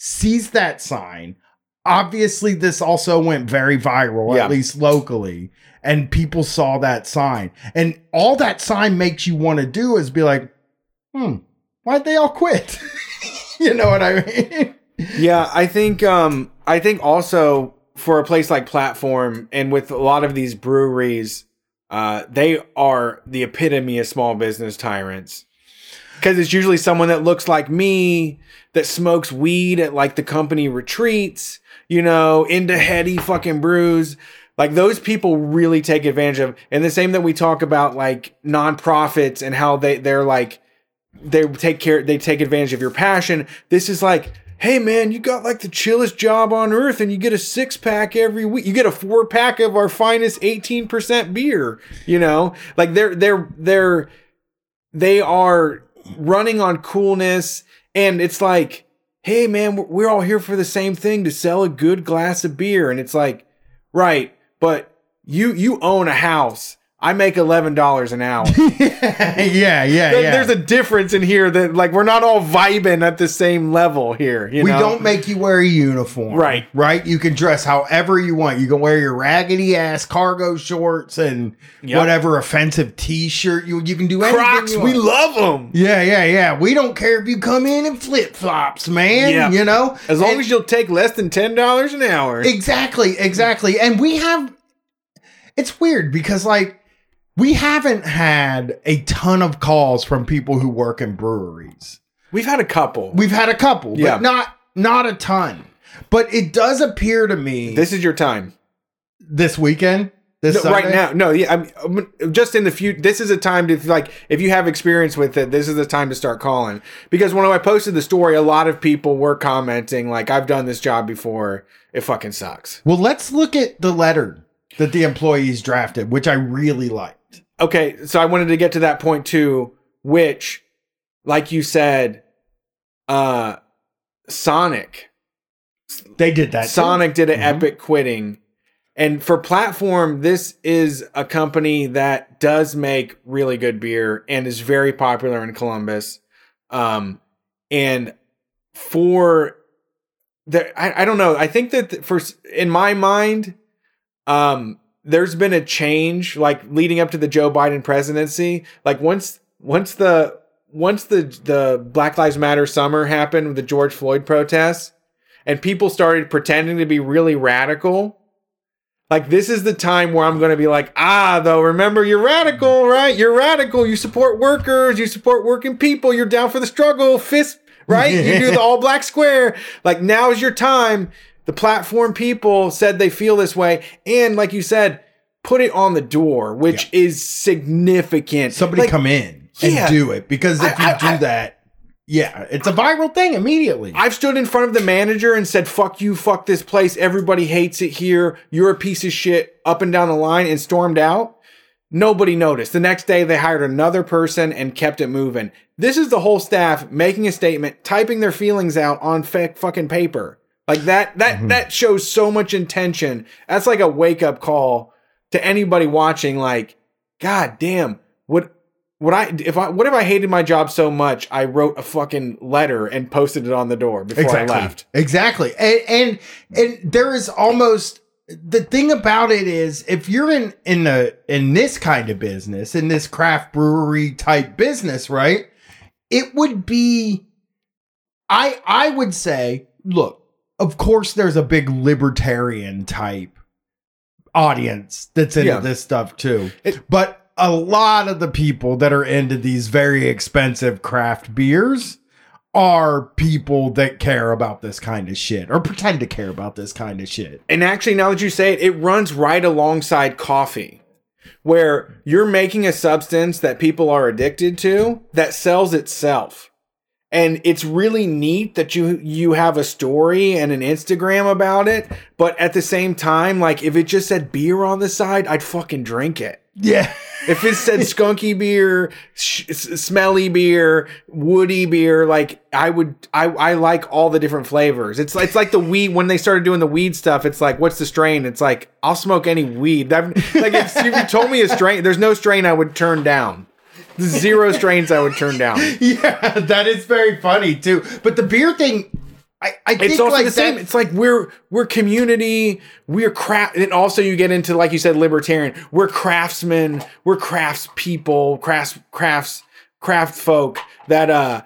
sees that sign. Obviously, this also went very viral, Yeah. at least locally, and people saw that sign. And all that sign makes you want to do is be like, hmm, why'd they all quit? you know what I mean? Yeah, I think um I think also for a place like Platform and with a lot of these breweries, uh they are the epitome of small business tyrants. Cuz it's usually someone that looks like me that smokes weed at like the company retreats, you know, into heady fucking brews. Like those people really take advantage of and the same that we talk about like nonprofits and how they they're like they take care they take advantage of your passion this is like hey man you got like the chillest job on earth and you get a six pack every week you get a four pack of our finest 18% beer you know like they're they're they're they are running on coolness. And it's like hey man we're- all here for the same thing to sell a good glass of beer. And it's like right but you you own a house i make $11 an hour yeah, yeah, yeah. There's a difference in here that like we're not all vibing at the same level here. You we know? don't make you wear a uniform. Right. Right? You can dress however you want. You can wear your raggedy ass cargo shorts and Yep. whatever offensive t shirt. You you can do anything. Crocs. We love them Yeah, yeah, yeah. We don't care if you come in in flip flops, man. Yeah. You know? as long And- as you'll take less than ten dollars an hour. Exactly, exactly. And we have it's weird because like we haven't had a ton of calls from people who work in breweries. We've had a couple. We've had a couple, Yeah. but not not a ton. But it does appear to me this is your time. this weekend, this No, right now, no, yeah, I'm, I'm- just in the future. This is a time to like, if you have experience with it, this is the time to start calling. Because when I posted the story, a lot of people were commenting like, "I've done this job before. It fucking sucks." Well, let's look at the letter that the employees drafted, which I really liked. Okay, so I wanted to get to that point too, which, like you said, uh, Sonic They did that. too. Sonic did an Mhm. epic quitting, and for platform, this is a company that does make really good beer and is very popular in Columbus. Um, and for the, I, I don't know. I think that for in my mind, um, there's been a change like leading up to the Joe Biden presidency. Like once once the once the the Black Lives Matter summer happened with the George Floyd protests, and people started pretending to be really radical like this is the time where I'm going to be like, ah, though. Remember, you're radical, right? You're radical. You support workers. You support working people. You're down for the struggle. Fist, right? you do the all black square. Like now is your time. The platform people said they feel this way, and like you said, put it on the door, which yeah. is significant. Somebody like, come in and yeah. do it because if I, you do I, that, yeah, it's a viral thing immediately. I've stood in front of the manager and said, fuck you, fuck this place. Everybody hates it here. You're a piece of shit up and down the line and stormed out. Nobody noticed. The next day, they hired another person and kept it moving. This is the whole staff making a statement, typing their feelings out on fucking paper. Like that, that, mm-hmm. that shows so much intention. That's like a wake up call to anybody watching. Like, God damn, what what I if I what if I hated my job so much I wrote a fucking letter and posted it on the door before exactly. I left. Exactly. And, and and there is almost the thing about it is if you're in in a in this kind of business, in this craft brewery type business, right? It would be I I would say, look, of course there's a big libertarian type audience that's into yeah. this stuff too. It, but a lot of the people that are into these very expensive craft beers are people that care about this kind of shit or pretend to care about this kind of shit. And actually, now that you say it, it runs right alongside coffee, where you're making a substance that people are addicted to that sells itself. And it's really neat that you you have a story and an Instagram about it, but at the same time, like if it just said beer on the side, I'd fucking drink it. Yeah. if it said skunky beer, sh- smelly beer, woody beer, like I would, I, I like all the different flavors. It's it's like the weed when they started doing the weed stuff. It's like, what's the strain? It's like I'll smoke any weed. That, like if you told me a strain, there's no strain I would turn down. Zero strains I would turn down. Yeah, that is very funny too. But the beer thing I, I it's also like the same. It's like we're we're community, we're craft, and also you get into like you said, libertarian. We're craftsmen, we're crafts people, crafts crafts craft folk that uh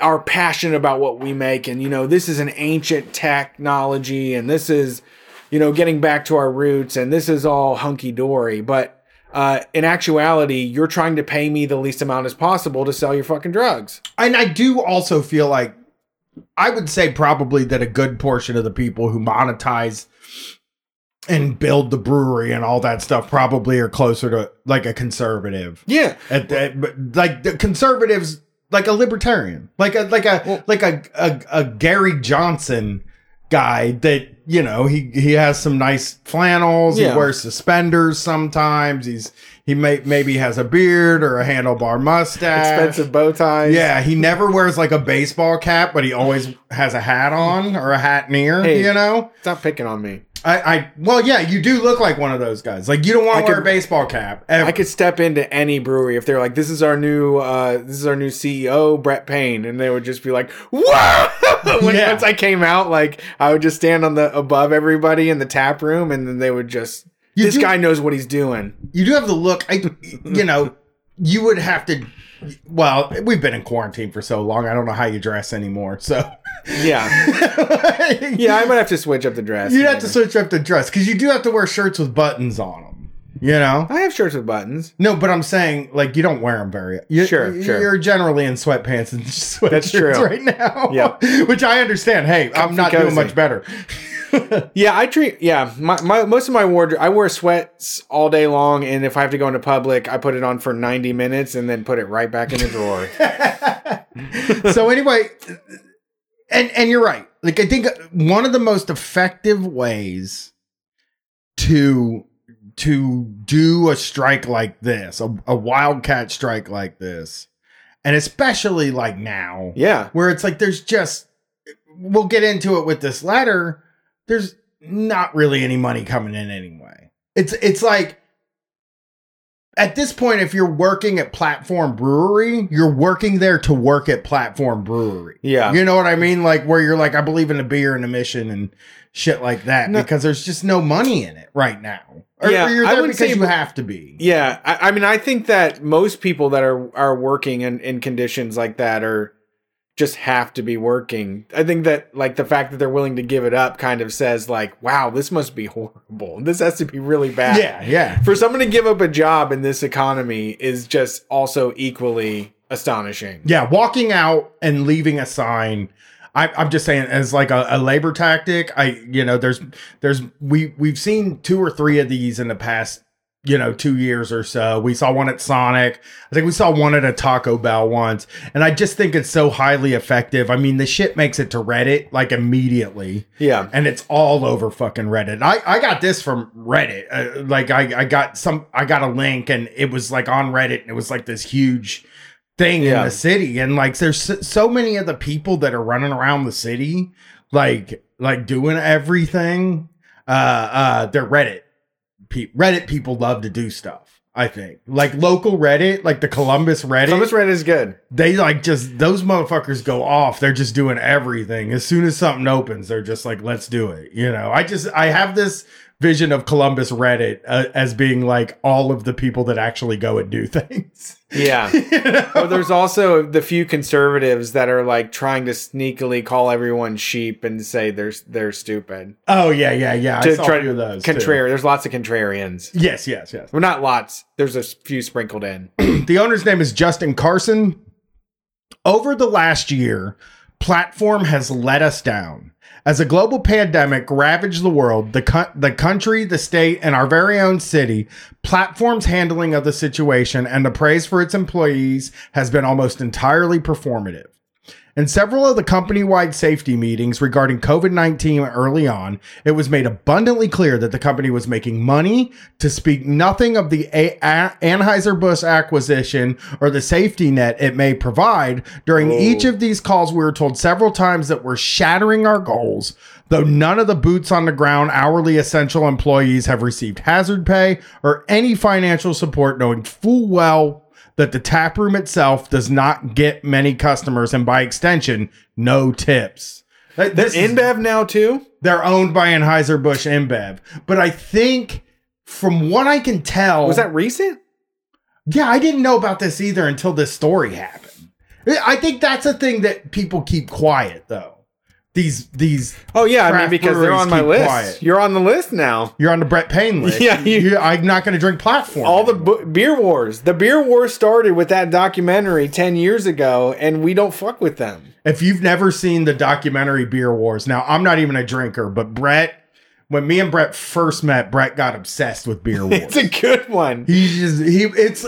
are passionate about what we make, and you know this is an ancient technology, and this is you know getting back to our roots, and this is all hunky dory, but. Uh, in actuality, you're trying to pay me the least amount as possible to sell your fucking drugs. And I do also feel like I would say probably that a good portion of the people who monetize and build the brewery and all that stuff probably are closer to like a conservative. Yeah, at, at, like the conservatives, like a libertarian, like a like a well, like a, a a Gary Johnson guy that you know he he has some nice flannels. Yeah. He wears suspenders sometimes. He's he may maybe has a beard or a handlebar mustache, expensive bow ties. Yeah, he never wears like a baseball cap, but he always has a hat on or a hat near. Hey, you know, stop picking on me. I, I well, yeah, you do look like one of those guys. Like you don't want to wear could, a baseball cap. Ever. I could step into any brewery if they're like, "This is our new, uh, this is our new CEO, Brett Payne," and they would just be like, "Whoa!" when yeah. once I came out, like I would just stand on the above everybody in the tap room, and then they would just, you "This do, guy knows what he's doing." You do have the look. I, you know, you would have to. Well, we've been in quarantine for so long. I don't know how you dress anymore. So yeah, yeah, I might have to switch up the dress. You'd have to switch up the dress because you do have to wear shirts with buttons on them. You know, I have shirts with buttons. No, but I'm saying like you don't wear them very. You, sure, sure. You're generally in sweatpants and sweatshirts That's true. right now. Yeah, which I understand. Hey, Comfy I'm not cozy. doing much better. yeah, I treat yeah. My, my most of my wardrobe, I wear sweats all day long, and if I have to go into public, I put it on for 90 minutes and then put it right back in the drawer. so anyway, and and you're right. Like I think one of the most effective ways to to do a strike like this, a, a wildcat strike like this, and especially like now, yeah, where it's like there's just we'll get into it with this letter. There's not really any money coming in anyway. It's it's like at this point, if you're working at Platform Brewery, you're working there to work at Platform Brewery. Yeah. You know what I mean? Like where you're like, I believe in the beer and the mission and shit like that No. because there's just no money in it right now. Or, Yeah, or you're I wouldn't because say- you have to be. Yeah, I, I mean, I think that most people that are are working in in conditions like that are just have to be working. I think that like the fact that they're willing to give it up kind of says like, wow, this must be horrible. This has to be really bad. Yeah, yeah. For someone to give up a job in this economy is just also equally astonishing. Yeah, walking out and leaving a sign. I, I'm just saying, as like a, a labor tactic. I, you know, there's, there's, we, we've seen two or three of these in the past, you know, two years or so. We saw one at Sonic. I think we saw one at a Taco Bell once, and I just think it's so highly effective. I mean, the shit makes it to Reddit like immediately Yeah. and it's all over fucking Reddit. I, I got this from Reddit. Uh, like I, I got some I got a link and it was like on Reddit and it was like this huge thing Yeah. in the city and like there's so, so many of the people that are running around the city like like doing everything uh uh they're Reddit pe- Reddit people love to do stuff. I think like local Reddit, like the Columbus Reddit Columbus Red is good. they like just those motherfuckers go off. They're just doing everything. As soon as something opens, they're just like, let's do it. You know, I just I have this vision of Columbus Reddit uh, as being like all of the people that actually go and do things. Yeah. You know? Well, there's also the few conservatives that are like trying to sneakily call everyone sheep and say they're they're stupid. oh yeah, yeah, yeah. I To saw try a few of those. too. Contrary. There's lots of contrarians. Yes, yes, yes. Well, not lots. There's a few sprinkled in. the owner's name is Justin Carson. Over the last year, platform has let us down. As a global pandemic ravaged the world, the, co- the country, the state, and our very own city, Platform's handling of the situation and the praise for its employees has been almost entirely performative. In several of the company wide safety meetings regarding COVID 19 early on, it was made abundantly clear that the company was making money, to speak nothing of the A- A- Anheuser-Busch acquisition or the safety net it may provide. During Oh. each of these calls, we were told several times that we're shattering our goals, though none of the boots on the ground hourly essential employees have received hazard pay or any financial support, knowing full well that the tap room itself does not get many customers and by extension no tips Th- this is- InBev now too. they're owned by anheuser-busch InBev but i think from what i can tell Was that recent? yeah i didn't know about this either until this story happened i think that's a thing that people keep quiet though these these Oh yeah, I mean because they're on my list. quiet. You're on the list now. you're on the brett payne list Yeah, you- You- i'm not going to drink platform All the bu- beer wars. The beer wars started with that documentary 10 years ago and we don't fuck with them. If you've never seen the documentary Beer Wars, now I'm not even a drinker, but Brett, when me and Brett first met, Brett got obsessed with Beer Wars. It's a good one. he just he it's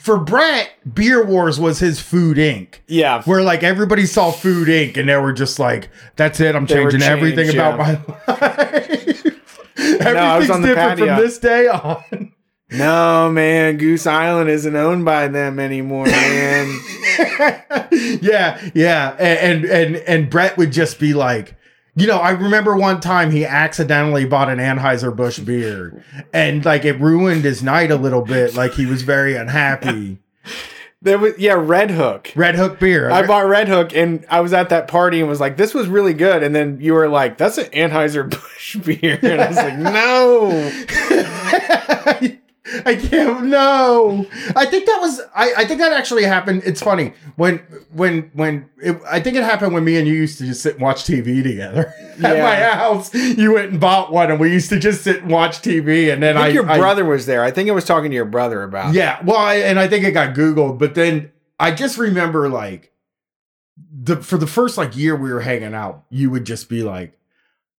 for Brett, Beer Wars was his Food Inc. Yeah. Where like everybody saw Food Inc. and they were just like, "That's it, I'm They changing everything changed, about my life." Everything's I was on the different from this day on. No, man, Goose Island isn't owned by them anymore, man. yeah, yeah, and, and and and Brett would just be like, you know, I remember one time he accidentally bought an Anheuser Busch beer, and like it ruined his night a little bit. Like he was very unhappy. there was yeah, Red Hook. Red Hook beer. I bought Red Hook and I was at that party and was like, this was really good. And then you were like, that's an Anheuser-Busch beer. And I was like, no. I can't. No, I think that was. I, I think that actually happened. It's funny when when when it, I think it happened when me and you used to just sit and watch TV together at my house. You went and bought one, and we used to just sit and watch TV. And then I I, think your I- brother was there. I think I was talking to your brother about yeah, well, I, and I think it got Googled, but then I just remember like the for the first like year we were hanging out, you would just be like,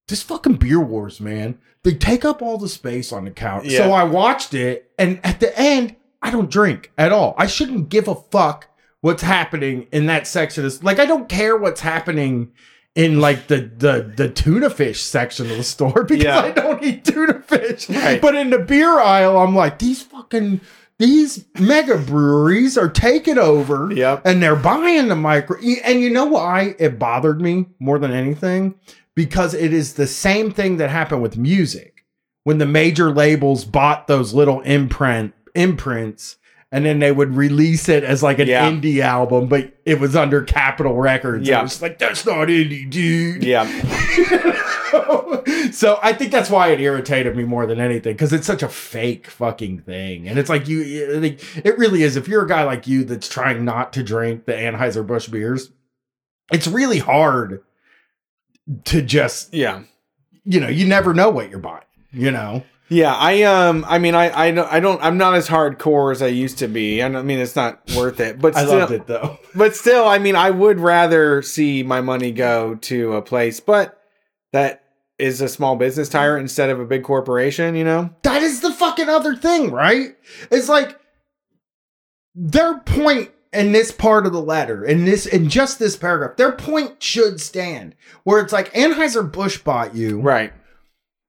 "This fucking beer wars, man. They take up all the space on the couch." Yeah. So I watched it, and at the end, I don't drink at all. I shouldn't give a fuck what's happening in that section. Of, like, I don't care what's happening. In like the the the tuna fish section of the store because Yeah. I don't eat tuna fish. Right. But in the beer aisle, I'm like, these fucking these mega breweries are taking over Yep. and they're buying the micro and you know why it bothered me more than anything because it is the same thing that happened with music when the major labels bought those little imprint imprints and then they would release it as like an Yeah. indie album, but it was under Capitol Records. Yeah. It's like, that's not indie, dude. Yeah. so I think that's why it irritated me more than anything because it's such a fake fucking thing, and it's like you, it really is. If you're a guy like you that's trying not to drink the Anheuser Busch beers, it's really hard to just, Yeah. you know, you never know what you're buying. You know, Yeah, I um, I mean, I, I don't, I don't, I'm not as hardcore as I used to be. and I mean, it's not worth it. But I still, loved it though. but still, I mean, I would rather see my money go to a place, but that is a small business tyrant instead of a big corporation. You know? That is the fucking other thing, right? It's like their point in this part of the letter, in this, in just this paragraph, their point should stand. Where it's like Anheuser Busch bought you. Right?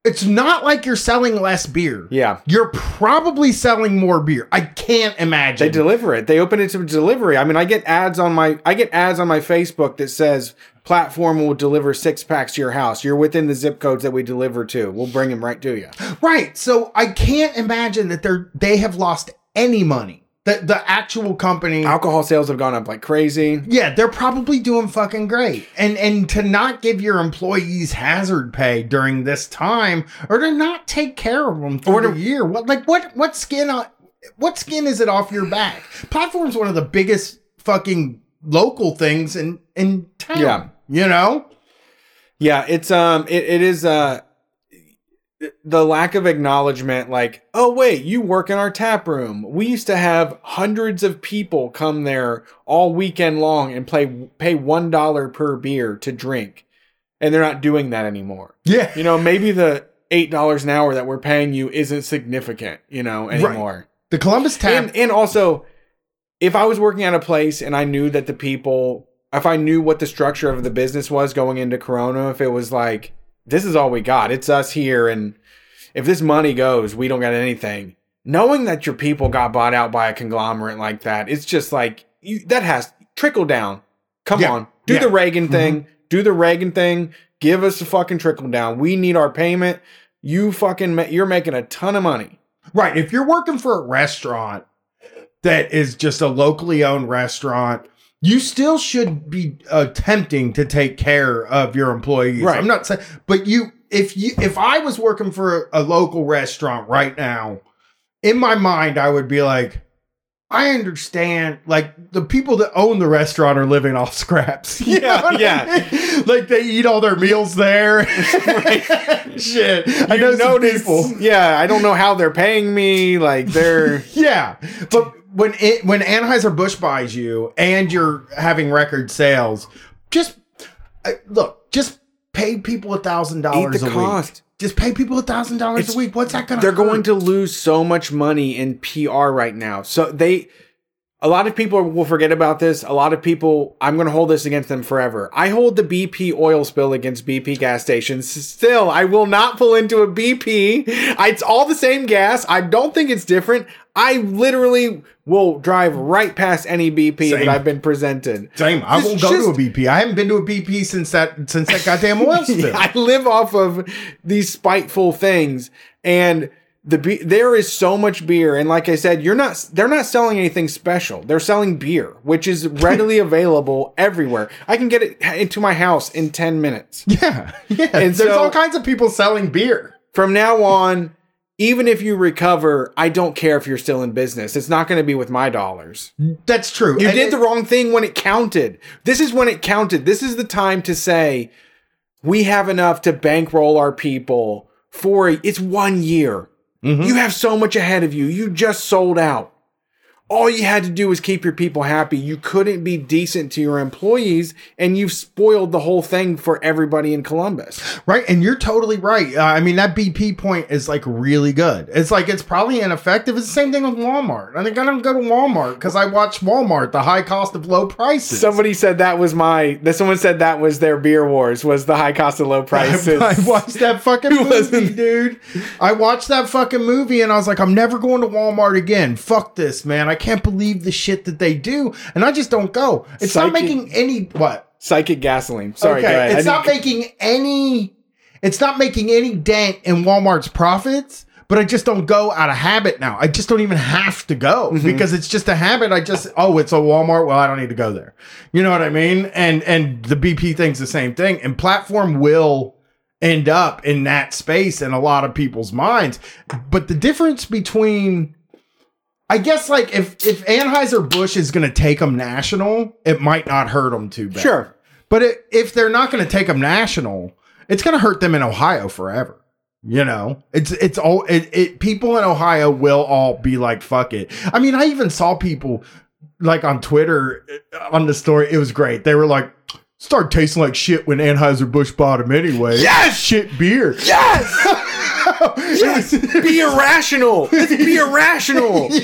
It's not like you're selling less beer. Yeah. You're probably selling more beer. I can't imagine. They deliver it. They open it to delivery. I mean, I get ads on my I get ads on my Facebook that says platform will deliver six packs to your house. You're within the zip codes that we deliver to. We'll bring them right to you. Right. So I can't imagine that they're they have lost any money. The the actual company Alcohol sales have gone up like crazy. Yeah, they're probably doing fucking great. And and to not give your employees hazard pay during this time or to not take care of them for a the year. What like what what skin on what skin is it off your back? Platform's one of the biggest fucking local things in in town. Yeah. You know? Yeah, it's um it, it is uh the lack of acknowledgement like, oh wait, you work in our tap room. We used to have hundreds of people come there all weekend long and play pay one dollar per beer to drink. And they're not doing that anymore. Yeah. You know, maybe the eight dollars an hour that we're paying you isn't significant, you know, anymore. The Columbus Tap And and also, if I was working at a place and I knew that the people, if I knew what the structure of the business was going into Corona, if it was like, this is all we got, it's us here, and if this money goes, we don't got anything. Knowing that your people got bought out by a conglomerate like that, it's just like you, that has trickle down. Come Yeah. on, do Yeah. the Reagan mm-hmm. thing. Do the Reagan thing. Give us a fucking trickle down. We need our payment. You fucking, ma- you're making a ton of money. Right. If you're working for a restaurant that is just a locally owned restaurant, you still should be attempting to take care of your employees. Right. I'm not saying, but you, if you, if I was working for a, a local restaurant right now, in my mind, I would be like, I understand, like the people that own the restaurant are living off scraps. You Yeah, know what I yeah. mean? like they eat all their meals there. Shit, I You know some notice- people. Yeah, I don't know how they're paying me. Like they're Yeah, but when it, when Anheuser Busch buys you and you're having record sales, just uh, look, just pay people a thousand dollars a cost. week. Just pay people a thousand dollars a week. What's that gonna? They're hurt? going to lose so much money in PR right now. So they, a lot of people will forget about this. A lot of people, I'm going to hold this against them forever. I hold the BP oil spill against BP gas stations. Still, I will not pull into a BP. It's all the same gas. I don't think it's different. I literally will drive right past any BP Same. that I've been presented. Same. I won't go just- to a BP. I haven't been to a BP since that since that goddamn oil spill. I live off of these spiteful things, and the be- there is so much beer, and like I said, you're not. They're not selling anything special. They're selling beer, which is readily available everywhere. I can get it into my house in ten minutes. Yeah, yeah. And There's so- all kinds of people selling beer. From now on, even if you recover, I don't care if you're still in business. It's not going to be with my dollars. That's true. You And did it- the wrong thing when it counted. This is when it counted. This is the time to say we have enough to bankroll our people for it's one year. Mhm. You have so much ahead of you. You just sold out. All you had to do was keep your people happy. You couldn't be decent to your employees, and you've spoiled the whole thing for everybody in Columbus. Right, and you're totally right. Uh, I mean, that BP point is like really good. It's like it's probably ineffective. It's the same thing with Walmart. I think I don't go to Walmart because I watch Walmart, the high cost of low prices. Somebody said that was my. That someone said that was their beer wars. Was the high cost of low prices. I, I watched that fucking movie, dude. I watched that fucking movie and I was like, I'm never going to Walmart again. Fuck this, man. I can't believe the shit that they do, and I just don't go. It's not making any what. Psychic gasoline. Sorry, go ahead. It's I not didn't- making any it's not making any dent in Walmart's profits, but I just don't go out of habit now. I just don't even have to go Mm-hmm. because it's just a habit. I just oh, it's a Walmart. Well, I don't need to go there. You know what I mean? And and the BP thing's the same thing. And platform will end up in that space in a lot of people's minds. But the difference between I guess like if if Anheuser Busch is going to take them national, it might not hurt them too bad. Sure. But it, if they're not going to take them national, it's going to hurt them in Ohio forever. You know, it's it's all it, it. People in Ohio will all be like, "Fuck it." I mean, I even saw people like on Twitter uh, on the story. It was great. They were like, "Start tasting like shit when Anheuser Busch bought them anyway." Yes! shit beer. Yes! yes! Be irrational. Let's be irrational.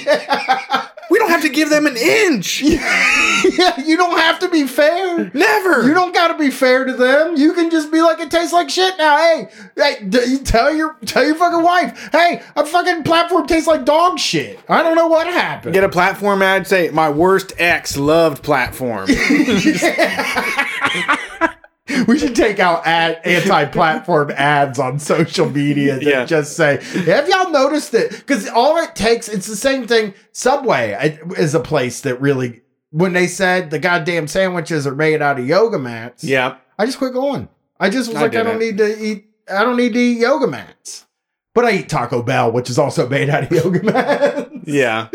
We don't have to give them an inch. yeah, you don't have to be fair. Never. You don't got to be fair to them. You can just be like, it tastes like shit now. Hey, hey, d- tell your tell your fucking wife, hey, a fucking platform tastes like dog shit. I don't know what happened. Get a platform ad. Say my worst ex loved platform. we should take out ad, anti-platform ads on social media that Yeah. just say, "Have y'all noticed it?" Because all it takes, it's the same thing. Subway is a place that really, when they said the goddamn sandwiches are made out of yoga mats, yeah. I just quit going. I just was I like, I don't need to eat. I don't need to eat yoga mats. But I eat Taco Bell, which is also made out of yoga mats. Yeah.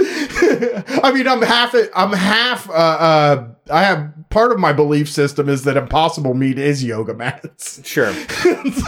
I mean, I'm half. I'm half. Uh, uh, I have part of my belief system is that impossible meat is yoga mats. Sure.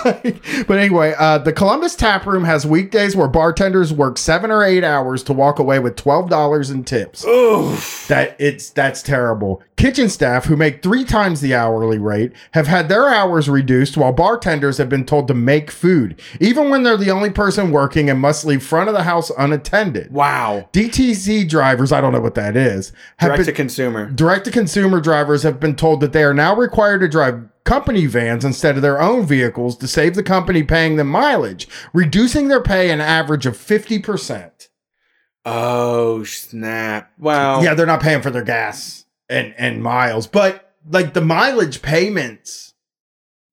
Like- but anyway, uh, the Columbus Tap Room has weekdays where bartenders work seven or eight hours to walk away with twelve dollars in tips. Oof. That it's that's terrible. Kitchen staff who make three times the hourly rate have had their hours reduced while bartenders have been told to make food, even when they're the only person working and must leave front of the house unattended. Wow. DTC drivers, I don't know what that is, Direct to consumer. direct to consumer drivers have been told that they are now required to drive company vans instead of their own vehicles to save the company paying them mileage, reducing their pay an average of 50%. Oh snap! Wow. Yeah, they're not paying for their gas and and miles, but like the mileage payments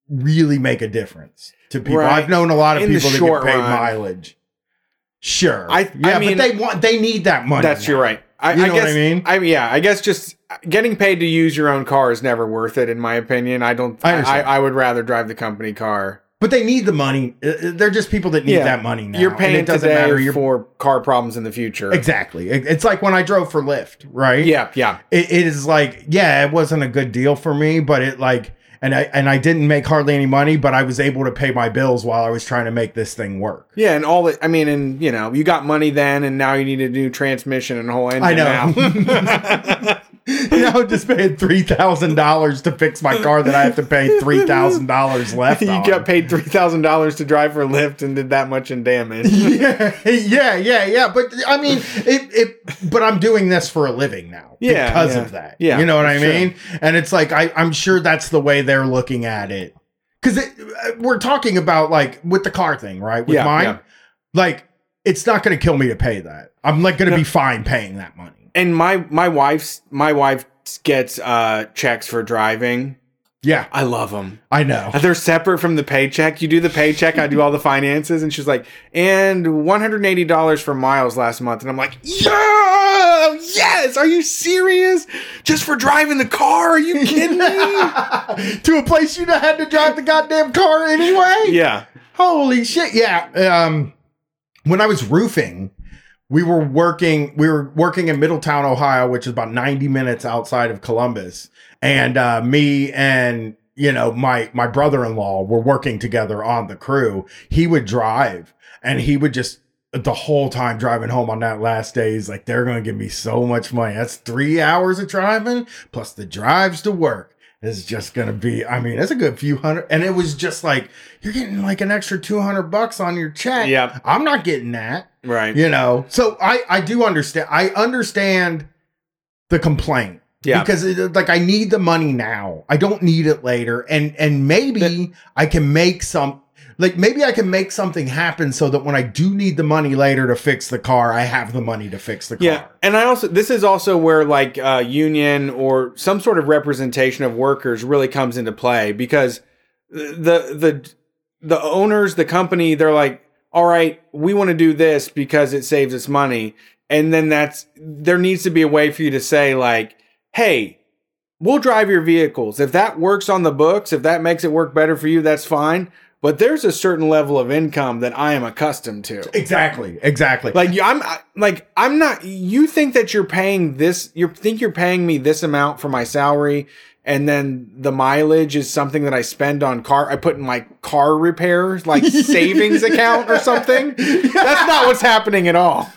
really make a difference to people. Right. I've known a lot of In people that get paid run. mileage. Sure, I- yeah, I mean- but they want they need that money. That's now. you're right. I, You I know what guess, I mean? I yeah. I guess just getting paid to use your own car is never worth it, in my opinion. I don't. I I, I, would rather drive the company car. But they need the money. Uh, uh, They're just people that need Yeah. that money now. You're and paying it doesn't matter. You're for car problems in the future. exactly. It's like when I drove for Lyft, right? Yeah. Yeah. it, it is like yeah it wasn't a good deal for me but it like and i and i didn't make hardly any money but i was able to pay my bills while i was trying to make this thing work Yeah, and all the I mean, and you know, you got money then, and now you need a new transmission and a whole engine. I know. You know just paying $3000 to fix my car that i have to pay $3000 left you on. got paid three thousand dollars to drive for Lyft and did that much in damage. yeah, yeah, yeah, yeah. But I mean, it, it. But I'm doing this for a living now, Yeah, because yeah. of that. Yeah, you know what I sure. mean. And it's like I, I'm sure that's the way they're looking at it. Because uh, we're talking about like with the car thing, right? With Yeah, mine, yeah. like it's not going to kill me to pay that. I'm like going to No. be fine paying that money. And my my wife's my wife gets uh checks for driving. Yeah, I love them. I know. They're separate from the paycheck. You do the paycheck, I do all the finances, and she's like, and one hundred and eighty dollars for miles last month, and I'm like, yeah, yes. Are you serious? Just for driving the car? Are you kidding me? to a place you had to drive the goddamn car anyway. yeah. Holy shit. Yeah. Um when I was roofing, we were working we were working in Middletown, Ohio, which is about 90 minutes outside of Columbus. And uh me and you know, my my brother-in-law were working together on the crew. He would drive and he would just the whole time driving home on that last day, he's like, they're gonna give me so much money. That's three hours of driving plus the drives to work is just gonna be i mean it's a good few hundred and it was just like you're getting like an extra 200 bucks on your check Yeah. i'm not getting that Right. you know so i i do understand i understand the complaint Yeah. because it, like i need the money now i don't need it later and and maybe i can make some like maybe I can make something happen so that when I do need the money later to fix the car, I have the money to fix the car. Yeah, and I also this is also where like uh, union or some sort of representation of workers really comes into play because the the the owners, the company, they're like, all right, we want to do this because it saves us money, and then that's there needs to be a way for you to say like, hey. We'll drive your vehicles. If that works on the books, if that makes it work better for you, that's fine. But there's a certain level of income that I am accustomed to. Exactly. Exactly. Like I'm like I'm not. You think that you're paying this? You think you're paying me this amount for my salary, and then the mileage is something that I spend on car. I put in my car repairs, like savings account or something. That's not what's happening at all.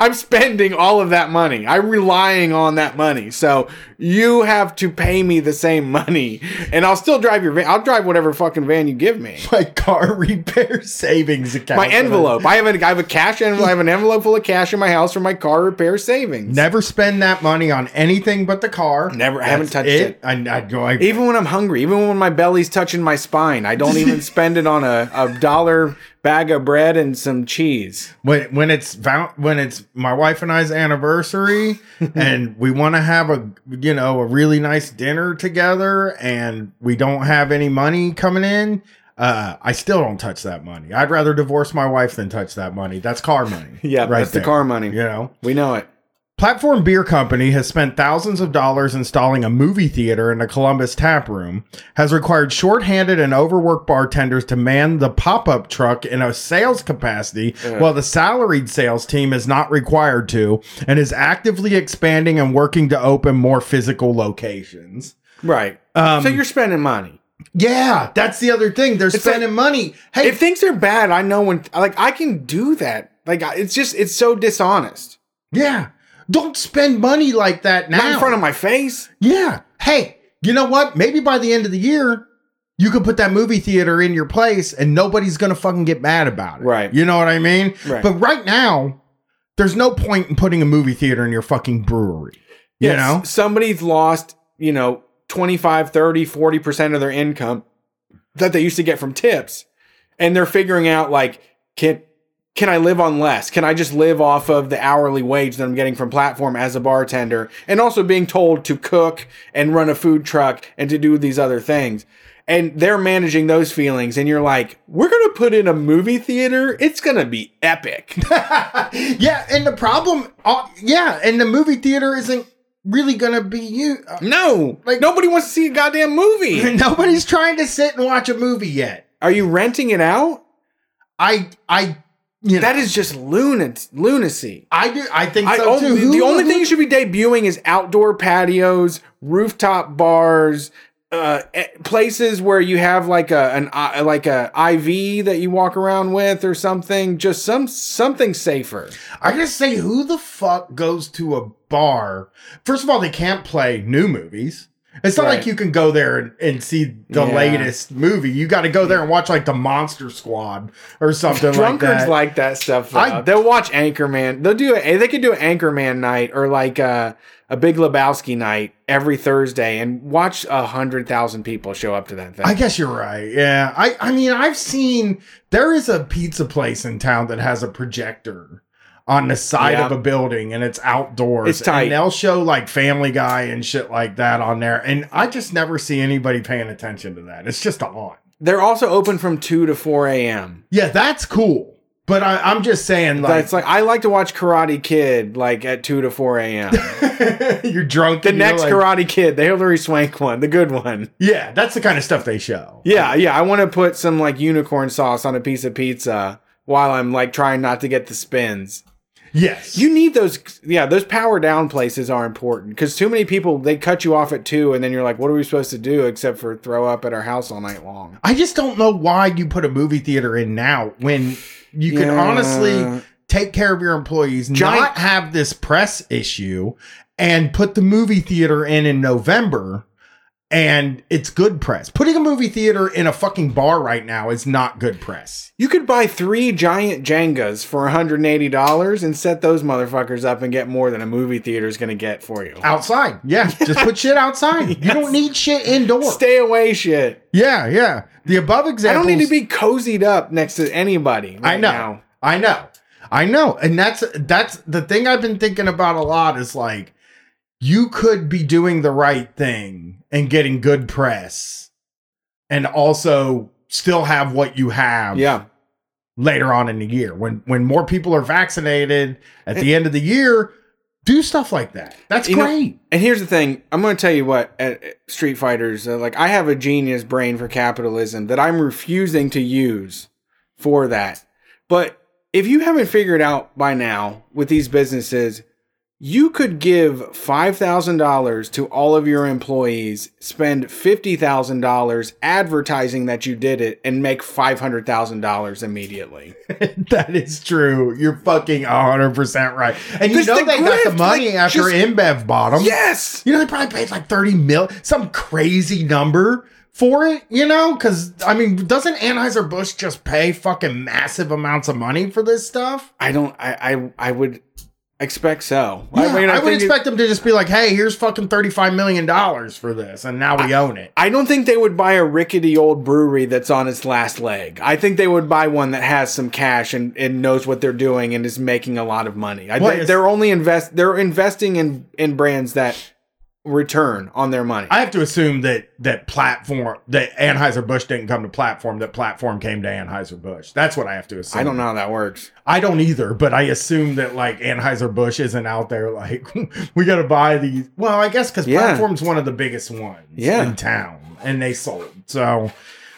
I'm spending all of that money. I'm relying on that money. So you have to pay me the same money, and I'll still drive your van. I'll drive whatever fucking van you give me. my car repair savings account. My envelope. I have a I have a cash envelope. I have an envelope full of cash in my house for my car repair savings. Never spend that money on anything but the car. Never- I haven't touched it. I, I go. I, Even when I'm hungry, even when my belly's touching my spine, I don't even spend it on a, a dollar bag of bread and some cheese. when when it's when it's my wife and I's anniversary and we want to have a you know a really nice dinner together and we don't have any money coming in uh I still don't touch that money. I'd rather divorce my wife than touch that money. That's car money. Yeah, right that's the car money. You know. We know it. Platform Beer Company has spent thousands of dollars installing a movie theater in a Columbus tap room, has required shorthanded and overworked bartenders to man the pop up truck in a sales capacity, while the salaried sales team is not required to, and is actively expanding and working to open more physical locations. Right. Um, so you're spending money. Yeah, that's the other thing. They're spending money. Hey, If things are bad, I know when like I can do that. Like it's just it's so dishonest. yeah. Don't spend money like that now. Not in front of my face. Yeah. Hey, you know what? Maybe by the end of the year, you could put that movie theater in your place and nobody's going to fucking get mad about it. Right. You know what I mean? Right. But right now, there's no point in putting a movie theater in your fucking brewery. You Yes, know? somebody's lost, you know, 25, 30, 40% of their income that they used to get from tips. And they're figuring out like, can can I live on less? Can I just live off of the hourly wage that I'm getting from platform as a bartender? And also being told to cook and run a food truck and to do these other things. And they're managing those feelings, and you're like, we're gonna put in a movie theater. It's gonna be epic. yeah. And the problem, uh, yeah. And the movie theater isn't really going to be you. uh, no, like nobody wants to see a goddamn movie. Nobody's trying to sit and watch a movie yet. Are you renting it out? I, I, you know, That is just lunacy. lunacy. I do. I think I, so oh, too. the, the only thing you should be debuting is outdoor patios, rooftop bars, uh, eh, places where you have like a an uh, like a IV that you walk around with or something. Just some something safer. I gotta say, who the fuck goes to a bar? First of all, they can't play new movies. It's not Right. like you can go there and, and see the Yeah. latest movie. You got to go there and watch like the Monster Squad or something Drunkards like like that. that, stuff. though. I- They'll watch Anchorman. They'll do a, They could do an Anchorman night or like a, a Big Lebowski night every Thursday and watch a hundred thousand people show up to that thing. I guess you're right. Yeah. I, I mean, I've seen there is a pizza place in town that has a projector on the side Yeah. of a building and it's outdoors. It's tight. And they'll show like Family Guy and shit like that on there. And I just never see anybody paying attention to that. It's just on. They're also open from two to four a.m. Yeah, that's cool. But I, I'm just saying, like, That's like I like to watch Karate Kid like at two to four a.m. you're drunk. the next like- Karate Kid, the Hilary Swank one, the good one. Yeah, that's the kind of stuff they show. Yeah, yeah. I want to put some like unicorn sauce on a piece of pizza while I'm like trying not to get the spins. Yes. You need those. Yeah, those power down places are important because too many people they cut you off at two, and then you're like, what are we supposed to do except for throw up at our house all night long? I just don't know why you put a movie theater in now when you can honestly take care of your employees, Giant- not have this press issue, and put the movie theater in in November. And it's good press. Putting a movie theater in a fucking bar right now is not good press. You could buy three giant Jengas for $180 and set those motherfuckers up and get more than a movie theater is going to get for you. Outside. Yeah. Just put shit outside. You don't need shit indoors. Stay away shit. yeah, yeah. The above example. I don't need to be cozied up next to anybody. I know. now. I know. I know. And that's that's the thing I've been thinking about a lot is like you could be doing the right thing and getting good press and also still have what you have Yeah. later on in the year when when more people are vaccinated at the end of the year do stuff like that. That's You know- great. And here's the thing I'm going to tell you what, at at Street Fighters, uh, like, I have a genius brain for capitalism that I'm refusing to use for that. But if you haven't figured out by now with these businesses, you could give $5,000 to all of your employees, spend $50,000 advertising that you did it, and make $500,000 immediately. that is true. You're fucking 100% right. And you know the they got the money like, after just- InBev bought them. Yes! You know, they probably paid like 30 mil, some crazy number for it, you know? Because, I mean, doesn't Anheuser-Busch just pay fucking massive amounts of money for this stuff? I don't, I, I, I would expect so. Yeah, I, mean, would think it- expect them to just be like, hey, here's fucking $35 million for this, and now we own it. I don't think they would buy a rickety old brewery that's on its last leg. I think they would buy one that has some cash and, and knows what they're doing and is making a lot of money. I think it's- they're only invest they're investing in in brands that return on their money. I have to assume that that platform that Anheuser Busch didn't come to platform, that platform came to Anheuser Busch. That's what I have to assume. I don't know how that works. I don't either, but I assume that like Anheuser Busch isn't out there like we got to buy these. Well, I guess because Yeah. platform's one of the biggest ones Yeah. in town, and they sold. So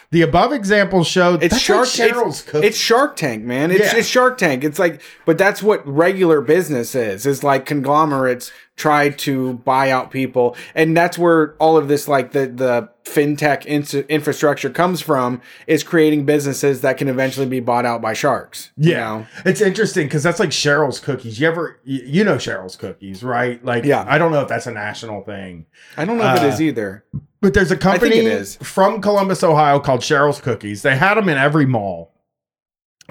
the above examples showed It's Shark like Cheryl's it's, it's Shark Tank, man. It's Yeah. it's Shark Tank. It's like but that's what regular business is. Is like conglomerates try to buy out people and that's where all of this like the the fintech in- infrastructure comes from is creating businesses that can eventually be bought out by sharks. you yeah, know? it's interesting because that's like Cheryl's cookies. You ever you, you know Cheryl's cookies, right? Like, Yeah. I don't know if that's a national thing. I don't know if it Uh, either. But there's a company it is. from Columbus, Ohio called Cheryl's Cookies. They had them in every mall.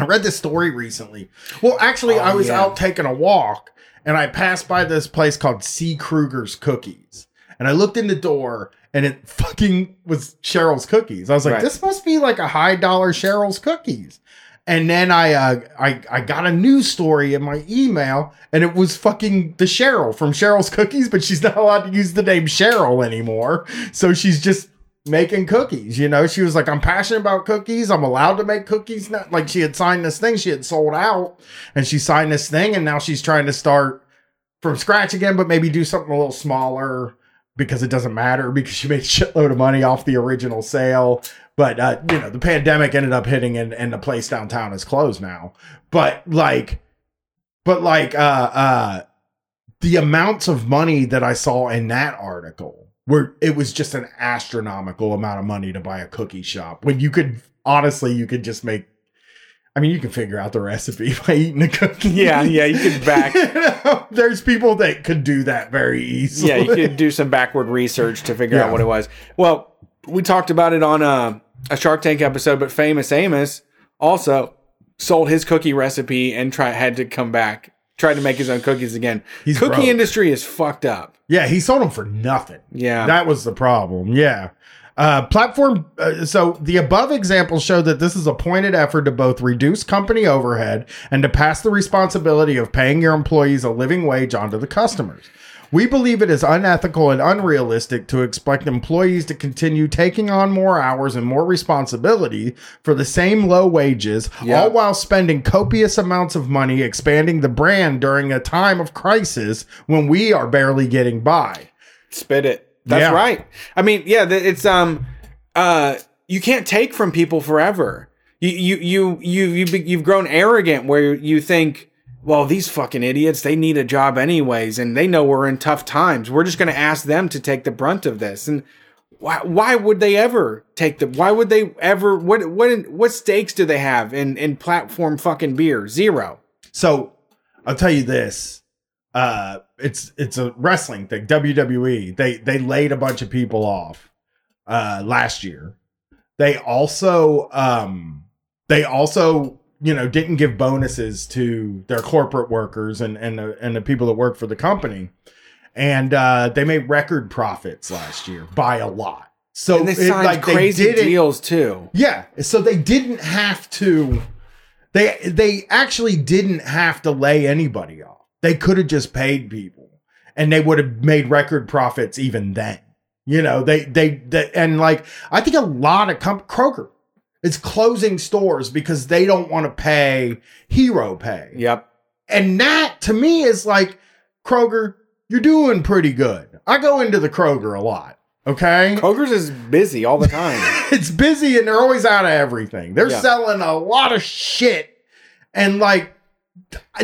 I read this story recently. Well, actually, Oh, I was yeah. out taking a walk and I passed by this place called C. Krueger's Cookies. And I looked in the door and it fucking was Cheryl's Cookies. I was like, Right. this must be like a high dollar Cheryl's Cookies. And then I, uh, I I got a news story in my email, and it was fucking the Cheryl from Cheryl's Cookies, but she's not allowed to use the name Cheryl anymore. So she's just making cookies. You know, she was like, I'm passionate about cookies. I'm allowed to make cookies. Not like she had signed this thing, she had sold out, and she signed this thing, and now she's trying to start from scratch again, but maybe do something a little smaller because it doesn't matter because she made a shitload of money off the original sale. But uh, you know, the pandemic ended up hitting and, and the place downtown is closed now. But like but like uh uh the amounts of money that I saw in that article where it was just an astronomical amount of money to buy a cookie shop when you could honestly you could just make I mean you can figure out the recipe by eating a cookie. Yeah, yeah, you could back- You know, There's people that could do that very easily. Yeah, you could do some backward research to figure Yeah. out what it was. Well, we talked about it on a, a Shark Tank episode, but Famous Amos also sold his cookie recipe and try had to come back, tried to make his own cookies again. He's Cookie broke. industry is fucked up. Yeah, he sold them for nothing. Yeah. That was the problem. Yeah. Uh, platform. Uh, so the above examples show that this is a pointed effort to both reduce company overhead and to pass the responsibility of paying your employees a living wage onto the customers. We believe it is unethical and unrealistic to expect employees to continue taking on more hours and more responsibility for the same low wages, Yeah. all while spending copious amounts of money expanding the brand during a time of crisis when we are barely getting by. Spit it. That's Yeah. right. I mean, yeah, it's um uh you can't take from people forever. You you you you you've, you've grown arrogant where you think, well, these fucking idiots, they need a job anyways and they know we're in tough times. We're just going to ask them to take the brunt of this. And why why would they ever take the why would they ever what what what stakes do they have in in platform fucking beer? Zero. So I'll tell you this. Uh it's it's a wrestling thing. WWE. They they laid a bunch of people off uh, last year. They also um, they also you know didn't give bonuses to their corporate workers and and the, and the people that work for the company, and uh, they made record profits last year by a lot. So And they it- signed like, crazy didn't- deals too. yeah, so they didn't have to. They they actually didn't have to lay anybody off. They could have just paid people, and they would have made record profits even then. You know, they they, they and like I think a lot of comp- Kroger is closing stores because they don't want to pay hero pay. Yep. And that to me is like, Kroger, you're doing pretty good. I go into the Kroger a lot. Okay. Kroger's is busy all the time. it's busy and they're always out of everything. They're Yeah. selling a lot of shit and like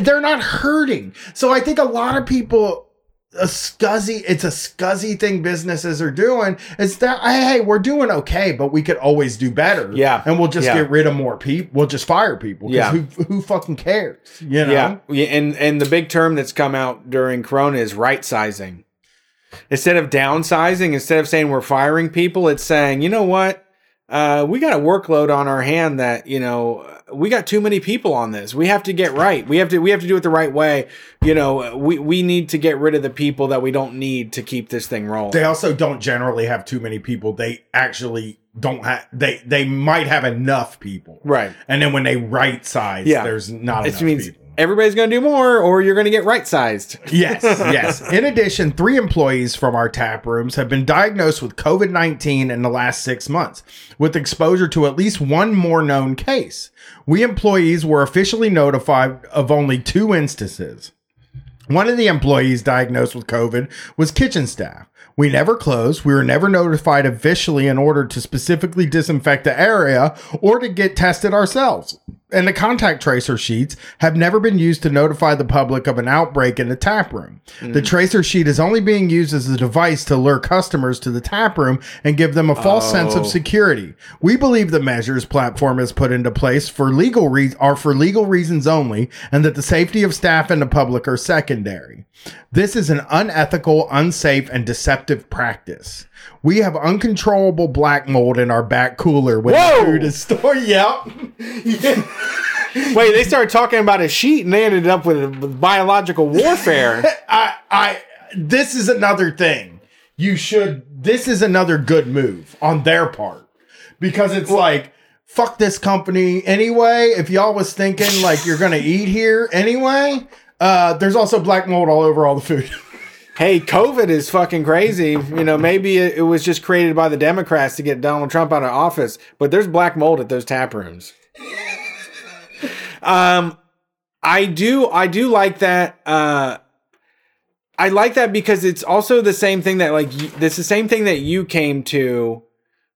they're not hurting. So I think a lot of people a scuzzy it's a scuzzy thing businesses are doing it's that hey we're doing okay but we could always do better Yeah. and we'll just Yeah. get rid of more people we'll just fire people Yeah. who, who fucking cares you know Yeah. yeah, and and the big term that's come out during Corona is right sizing. Instead of downsizing, instead of saying we're firing people, it's saying, you know what, uh, we got a workload on our hand that you know we got too many people on this. We have to get right. We have to we have to do it the right way. You know, we we need to get rid of the people that we don't need to keep this thing rolling. they also don't generally have too many people they actually don't have they they might have enough people right. And then when they right size, Yeah. there's not It enough means people. Everybody's going to do more, or you're going to get right sized. Yes, yes. In addition, three employees from our tap rooms have been diagnosed with COVID 19 in the last six months, with exposure to at least one more known case. We employees were officially notified of only two instances. One of the employees diagnosed with COVID was kitchen staff. We never closed. We were never notified officially in order to specifically disinfect the area or to get tested ourselves. And the contact tracer sheets have never been used to notify the public of an outbreak in the tap room. The mm. tracer sheet is only being used as a device to lure customers to the tap room and give them a false sense Oh. of security. We believe the measures platform has put into place for legal re- are for legal reasons only, and that the safety of staff and the public are secondary. This is an unethical, unsafe, and deceptive practice. We have uncontrollable black mold in our back cooler when Whoa! the food is stored. Yep. Wait, they started talking about a sheet and they ended up with, biological warfare. I, I, this is another thing. You should, this is another good move on their part because it's like, fuck this company anyway. If y'all was thinking like you're going to eat here anyway, uh, there's also black mold all over all the food. hey, COVID is fucking crazy. You know, maybe it, it was just created by the Democrats to get Donald Trump out of office, but there's black mold at those tap rooms. Um, I do, I do like that. Uh, I like that because it's also the same thing that like it's the same thing that you came to,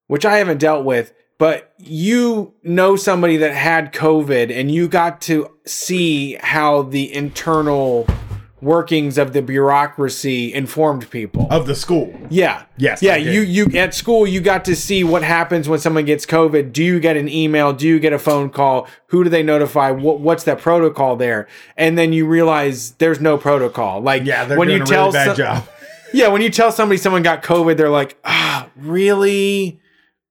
which I haven't dealt with, but you know somebody that had COVID and you got to see how the internal workings of the bureaucracy informed people. of the school. Yeah. Yes, Yeah, you you at school you got to see what happens when someone gets COVID. Do you get an email? Do you get a phone call? Who do they notify? What what's that protocol there? And then you realize there's no protocol. Like Yeah, they're when you a tell really bad some- job. Yeah, when you tell somebody someone got COVID, they're like, "Ah, really?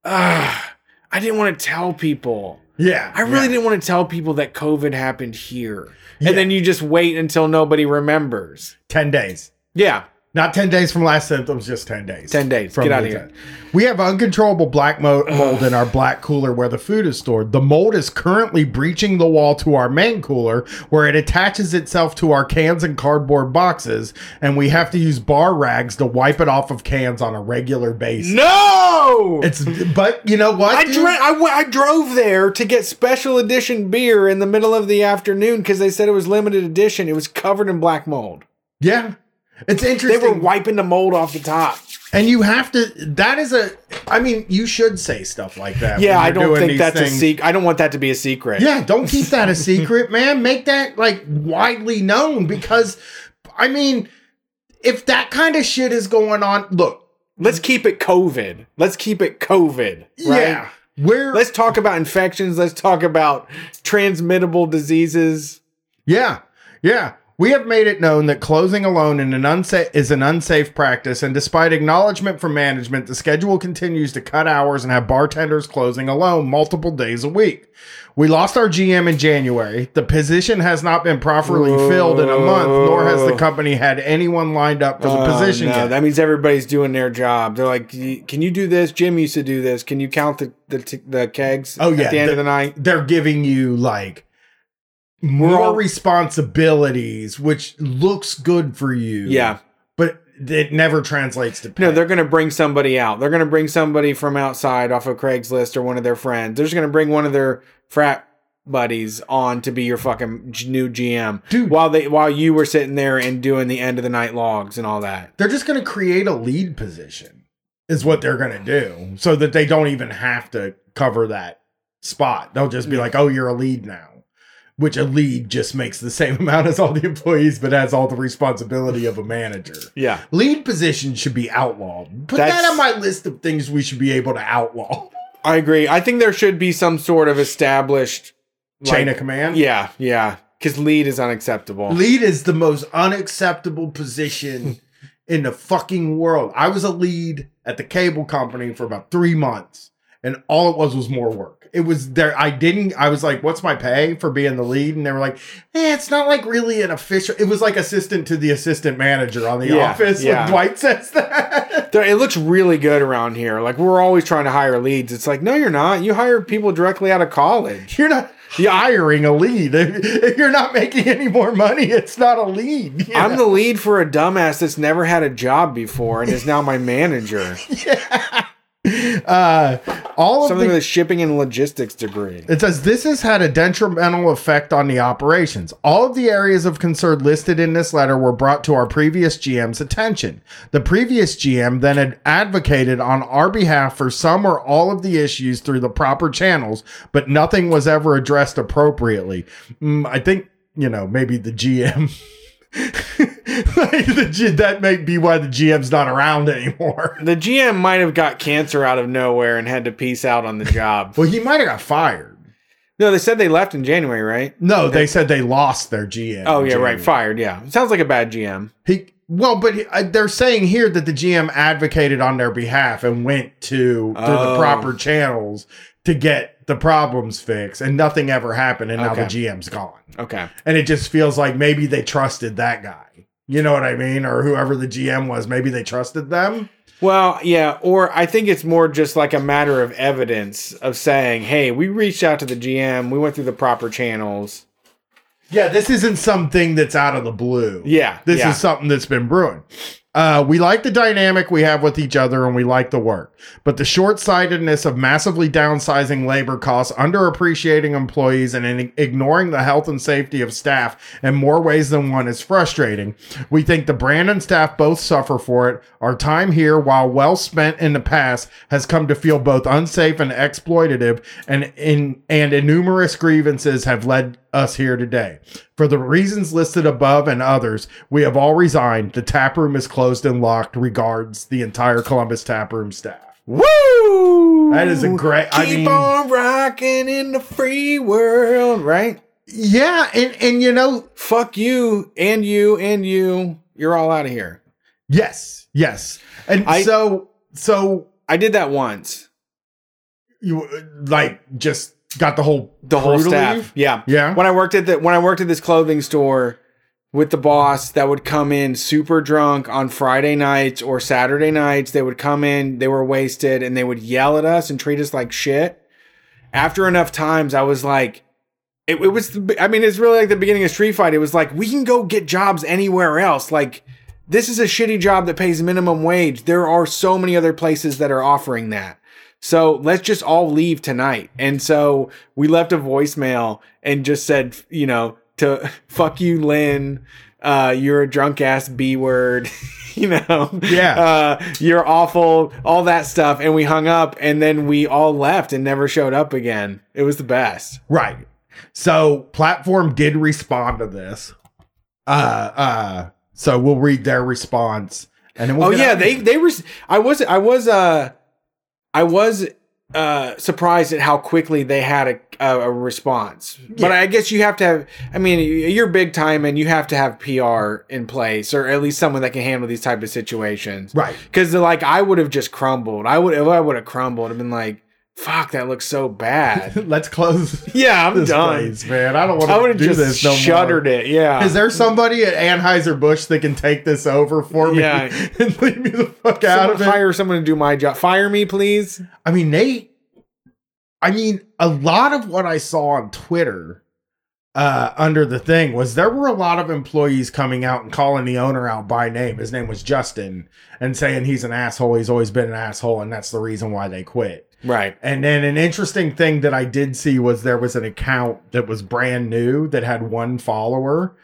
Ah, I didn't want to tell people. Yeah, I really yeah. didn't want to tell people that COVID happened here." Yeah. And then you just wait until nobody remembers. ten days. Yeah. Not 10 days from last symptoms, just 10 days. 10 days. From Get out of here. We have uncontrollable black mo- mold in our black cooler where the food is stored. The mold is currently breaching the wall to our main cooler where it attaches itself to our cans and cardboard boxes, and we have to use bar rags to wipe it off of cans on a regular basis. No! It's but you know what? I, dra- I, w- I drove there to get special edition beer in the middle of the afternoon because they said it was limited edition. It was covered in black mold. yeah. It's interesting. They were wiping the mold off the top. and you have to that is a I mean, you should say stuff like that. Yeah, I don't think that's a secret. I don't want that to be a secret. Yeah, don't keep that a secret, man. Make that like widely known because I mean, if that kind of shit is going on, look, Let's keep it COVID. Let's keep it COVID. Right? yeah, we're Let's talk about infections. Let's talk about transmittable diseases. yeah, yeah. We have made it known that closing alone in an unsafe is an unsafe practice, and despite acknowledgement from management, the schedule continues to cut hours and have bartenders closing alone multiple days a week. We lost our GM in January. The position has not been properly filled in a month, nor has the company had anyone lined up for the Oh, position no, yet. that means everybody's doing their job. They're like, "Can you do this?" Jim used to do this. Can you count the the, the kegs? Oh, yeah, at the end the- of the night. They're giving you like more all- responsibilities, which looks good for you. Yeah, but it never translates to pay. no, they're gonna bring somebody out. They're gonna bring somebody from outside off of Craigslist or one of their friends. They're just gonna bring one of their frat buddies on to be your fucking new GM, Dude. While they while you were sitting there and doing the end of the night logs and all that. they're just going to create a lead position is what they're going to do so that they don't even have to cover that spot they'll just be like oh you're a lead now which a lead just makes the same amount as all the employees but has all the responsibility of a manager Yeah, lead position should be outlawed put That's- that on my list of things we should be able to outlaw I agree. I think there should be some sort of established chain like- of command Yeah, yeah, because lead is unacceptable. Lead is the most unacceptable position in the fucking world. I was a lead at the cable company for about three months, and all it was was more work. It was there. I didn't. I was like, "What's my pay for being the lead?" And they were like, "Eh, it's not like really an official." It was like assistant to the assistant manager on the Yeah, office. yeah. When Dwight says that. It looks really good around here. Like we're always trying to hire leads. It's like, no, you're not. You hire people directly out of college. You're not hiring a lead. If, you're not making any more money, it's not a lead. you I'm the lead for a dumbass that's never had a job before and is now my manager. yeah. uh, all of Something the with a shipping and logistics degree. It says this has had a detrimental effect on the operations. All of the areas of concern listed in this letter were brought to our previous GM's attention. The previous GM then had advocated on our behalf for some or all of the issues through the proper channels, but nothing was ever addressed appropriately. Mm, I think, you know, maybe the GM. like the G- that may be why the GM's not around anymore. The GM might have got cancer out of nowhere and had to peace out on the job. Well, he might have got fired. No, they said they left in January, right? No, they said they lost their GM. Oh yeah, right. Fired. Yeah, sounds like a bad GM. He well, but he, uh, they're saying here that the GM advocated on their behalf and went to through Oh. the proper channels to get the problems fixed, and nothing ever happened, and now the GM's gone, Okay. and it just feels like maybe they trusted that guy. You know what I mean, or whoever the GM was, maybe they trusted them. Well, yeah, or I think it's more just like a matter of evidence of saying, "Hey, we reached out to the GM, we went through the proper channels." Yeah, this isn't something that's out of the blue. Yeah, This yeah. is something that's been brewing. Uh, we like the dynamic we have with each other and we like the work. But the short sightedness of massively downsizing labor costs, underappreciating employees, and in- ignoring the health and safety of staff in more ways than one is frustrating. We think the brand and staff both suffer for it. Our time here, while well spent in the past, has come to feel both unsafe and exploitative, and in and numerous grievances have led us here today. For the reasons listed above and others, we have all resigned. The tap room is closed and locked. Regards, the entire Columbus tap room staff. Woo! That is a great- Keep I mean- on rocking in the free world, right? Yeah, and and you know, Fuck you and you and you. You're all out of here. yes, yes, and I- so so I did that once. you like just got the whole The whole staff. leave? Yeah. Yeah, When I worked at the when I worked at this clothing store with the boss that would come in super drunk on Friday nights or Saturday nights, they would come in, they were wasted and they would yell at us and treat us like shit. After enough times I was like it, it was I mean it's really like the beginning of Street Fight. It was like we can go get jobs anywhere else. Like this is a shitty job that pays minimum wage. There are so many other places that are offering that. So let's just all leave tonight. And so we left a voicemail and just said, you know, to fuck you, Lynn. Uh, you're a drunk ass B word. you know, Yeah. Uh, you're awful. All that stuff. And we hung up, and then we all left and never showed up again. It was the best. right. So platform did respond to this. Uh, uh. So we'll read their response, and then we'll oh yeah, they they were. I was I was uh I was uh, surprised at how quickly they had a, a, a response. But I guess you have to have. I mean, you're big time, and you have to have PR in place, or at least someone that can handle these type of situations. Right. Because like I would have just crumbled. I would. I would have crumbled, I've been like, "Fuck, that looks so bad." Let's close yeah, I'm this done. place, man. I don't want I would to have do just this no shuttered more. it. Yeah. Is there somebody at Anheuser Busch that can take this over for me Yeah. and leave me the fuck out Someone of it? hire someone to do my job. Fire me, please. I mean, Nate. I mean, a lot of what I saw on Twitter uh, under the thing was there were a lot of employees coming out and calling the owner out by name. His name was Justin, and saying he's an asshole. He's always been an asshole, and that's the reason why they quit. Right. And then an interesting thing that I did see was there was an account that was brand new that had one follower.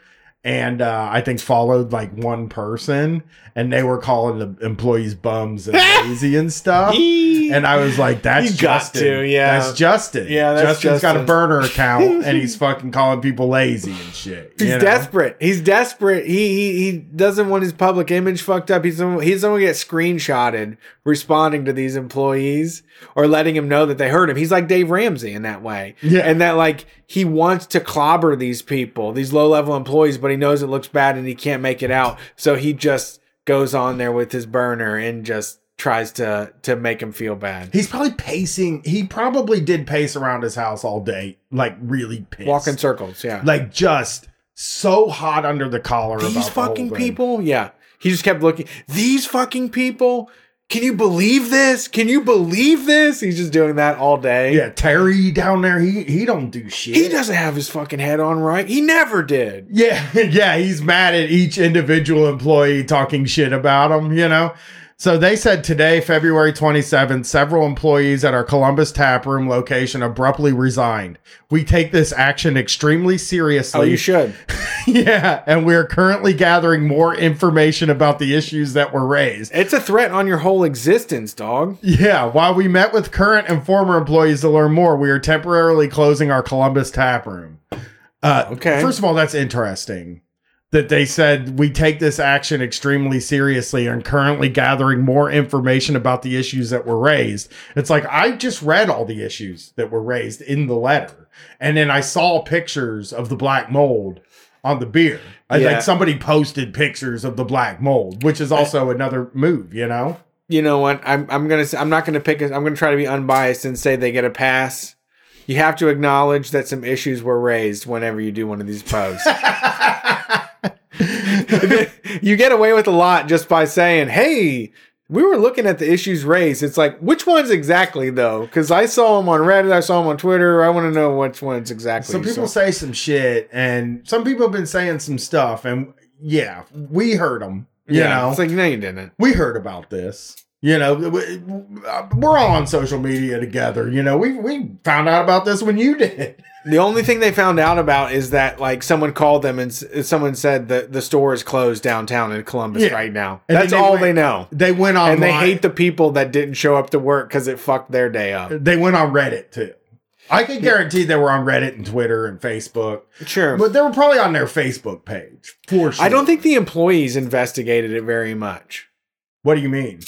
And uh, I think followed like one person, and they were calling the employees bums and lazy and stuff. And I was like, "That's You Justin. to, yeah. that's Justin. Yeah, that's Justin's got a burner account, and he's fucking calling people lazy and shit. He's know? desperate. He's desperate. He, he he doesn't want his public image fucked up. He's someone, he's someone get screenshotted responding to these employees or letting him know that they heard him. He's like Dave Ramsey in that way. Yeah. And that like he wants to clobber these people, these low level employees, but he knows it looks bad and he can't make it out. So he just goes on there with his burner and just tries to to make him feel bad. He's probably pacing. He probably did pace around his house all day, like really pissed. Walk in circles, yeah. like just so hot under the collar. these the fucking thing. people yeah he just kept looking these fucking people can you believe this? Can you believe this? He's just doing that all day. Yeah, Terry down there, he he don't do shit. he doesn't have his fucking head on right. He never did. Yeah, yeah, he's mad at each individual employee talking shit about him, you know? So they said today, February 27th, several employees at our Columbus tap room location abruptly resigned. We take this action extremely seriously. oh you should yeah, and we are currently gathering more information about the issues that were raised. it's a threat on your whole existence dog Yeah, while we met with current and former employees to learn more, we are temporarily closing our Columbus tap room. Uh, Okay. First of all, that's interesting that they said we take this action extremely seriously and currently gathering more information about the issues that were raised. It's like I just read all the issues that were raised in the letter, and then I saw pictures of the black mold on the beer. I Yeah. like somebody posted pictures of the black mold, which is also another move, you know. you know what i'm, I'm gonna say, i'm not gonna pick a, i'm gonna try to be unbiased and say they get a pass you have to acknowledge that some issues were raised whenever you do one of these posts you get away with a lot just by saying, "Hey, we were looking at the issues raised." It's like, which ones exactly though? Because I saw them on Reddit, I saw them on Twitter. I want to know which ones exactly. Some people say some shit, and some people have been saying some stuff, and yeah, we heard them. You yeah, know, it's like no, you didn't. we heard about this. You know, we- uh, we're all on social media together. You know, we we found out about this when you did. The only thing they found out about is that like someone called them and s- someone said that the store is closed downtown in Columbus Yeah. right now. And That's then they all went- they know. They went on, And they hate the people that didn't show up to work because it fucked their day up. They went on Reddit too. I can guarantee they were on Reddit and Twitter and Facebook, Sure. but they were probably on their Facebook page for sure. I don't think the employees investigated it very much. What do you mean?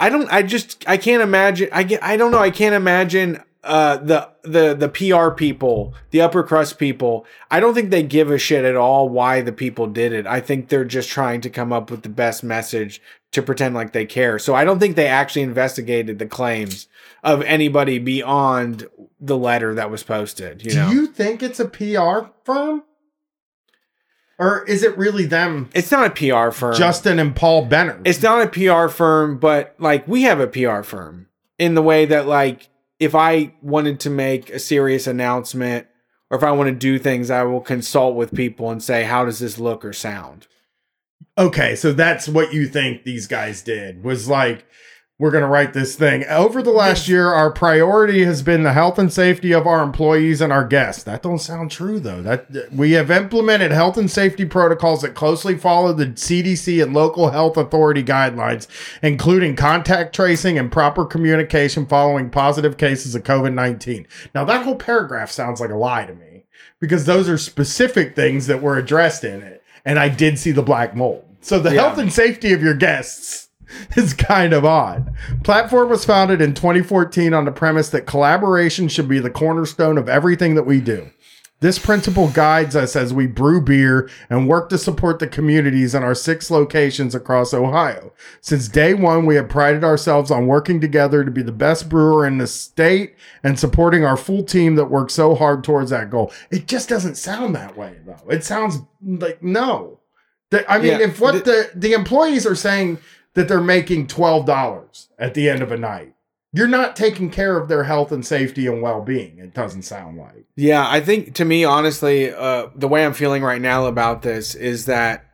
I don't. I just. I can't imagine. I get. I don't know. I can't imagine uh, the the the PR people, the upper crust people. I don't think they give a shit at all why the people did it. I think they're just trying to come up with the best message to pretend like they care. So I don't think they actually investigated the claims of anybody beyond the letter that was posted. You do know, you think it's a PR firm, or is it really them? it's not a PR firm. Justin and Paul Benner. it's not a PR firm, but like we have a PR firm in the way that like if I wanted to make a serious announcement or if I want to do things, I will consult with people and say, how does this look or sound? Okay, so that's what you think these guys did was like, we're going to write this thing. Over the last year, our priority has been the health and safety of our employees and our guests. That don't sound true though. That we have implemented health and safety protocols that closely follow the CDC and local health authority guidelines, including contact tracing and proper communication following positive cases of COVID-19. Now that whole paragraph sounds like a lie to me because those are specific things that were addressed in it. And I did see the black mold. So the Yeah. health and safety of your guests is kind of odd. Platform was founded in 2014 on the premise that collaboration should be the cornerstone of everything that we do. This principle guides us as we brew beer and work to support the communities in our six locations across Ohio. Since day one, we have prided ourselves on working together to be the best brewer in the state and supporting our full team that works so hard towards that goal. It just doesn't sound that way, though. It sounds like no. I mean, Yeah, if what the, the employees are saying that they're making $12 at the end of a night, you're not taking care of their health and safety and well being, it doesn't sound like. Yeah, I think to me, honestly, uh, the way I'm feeling right now about this is that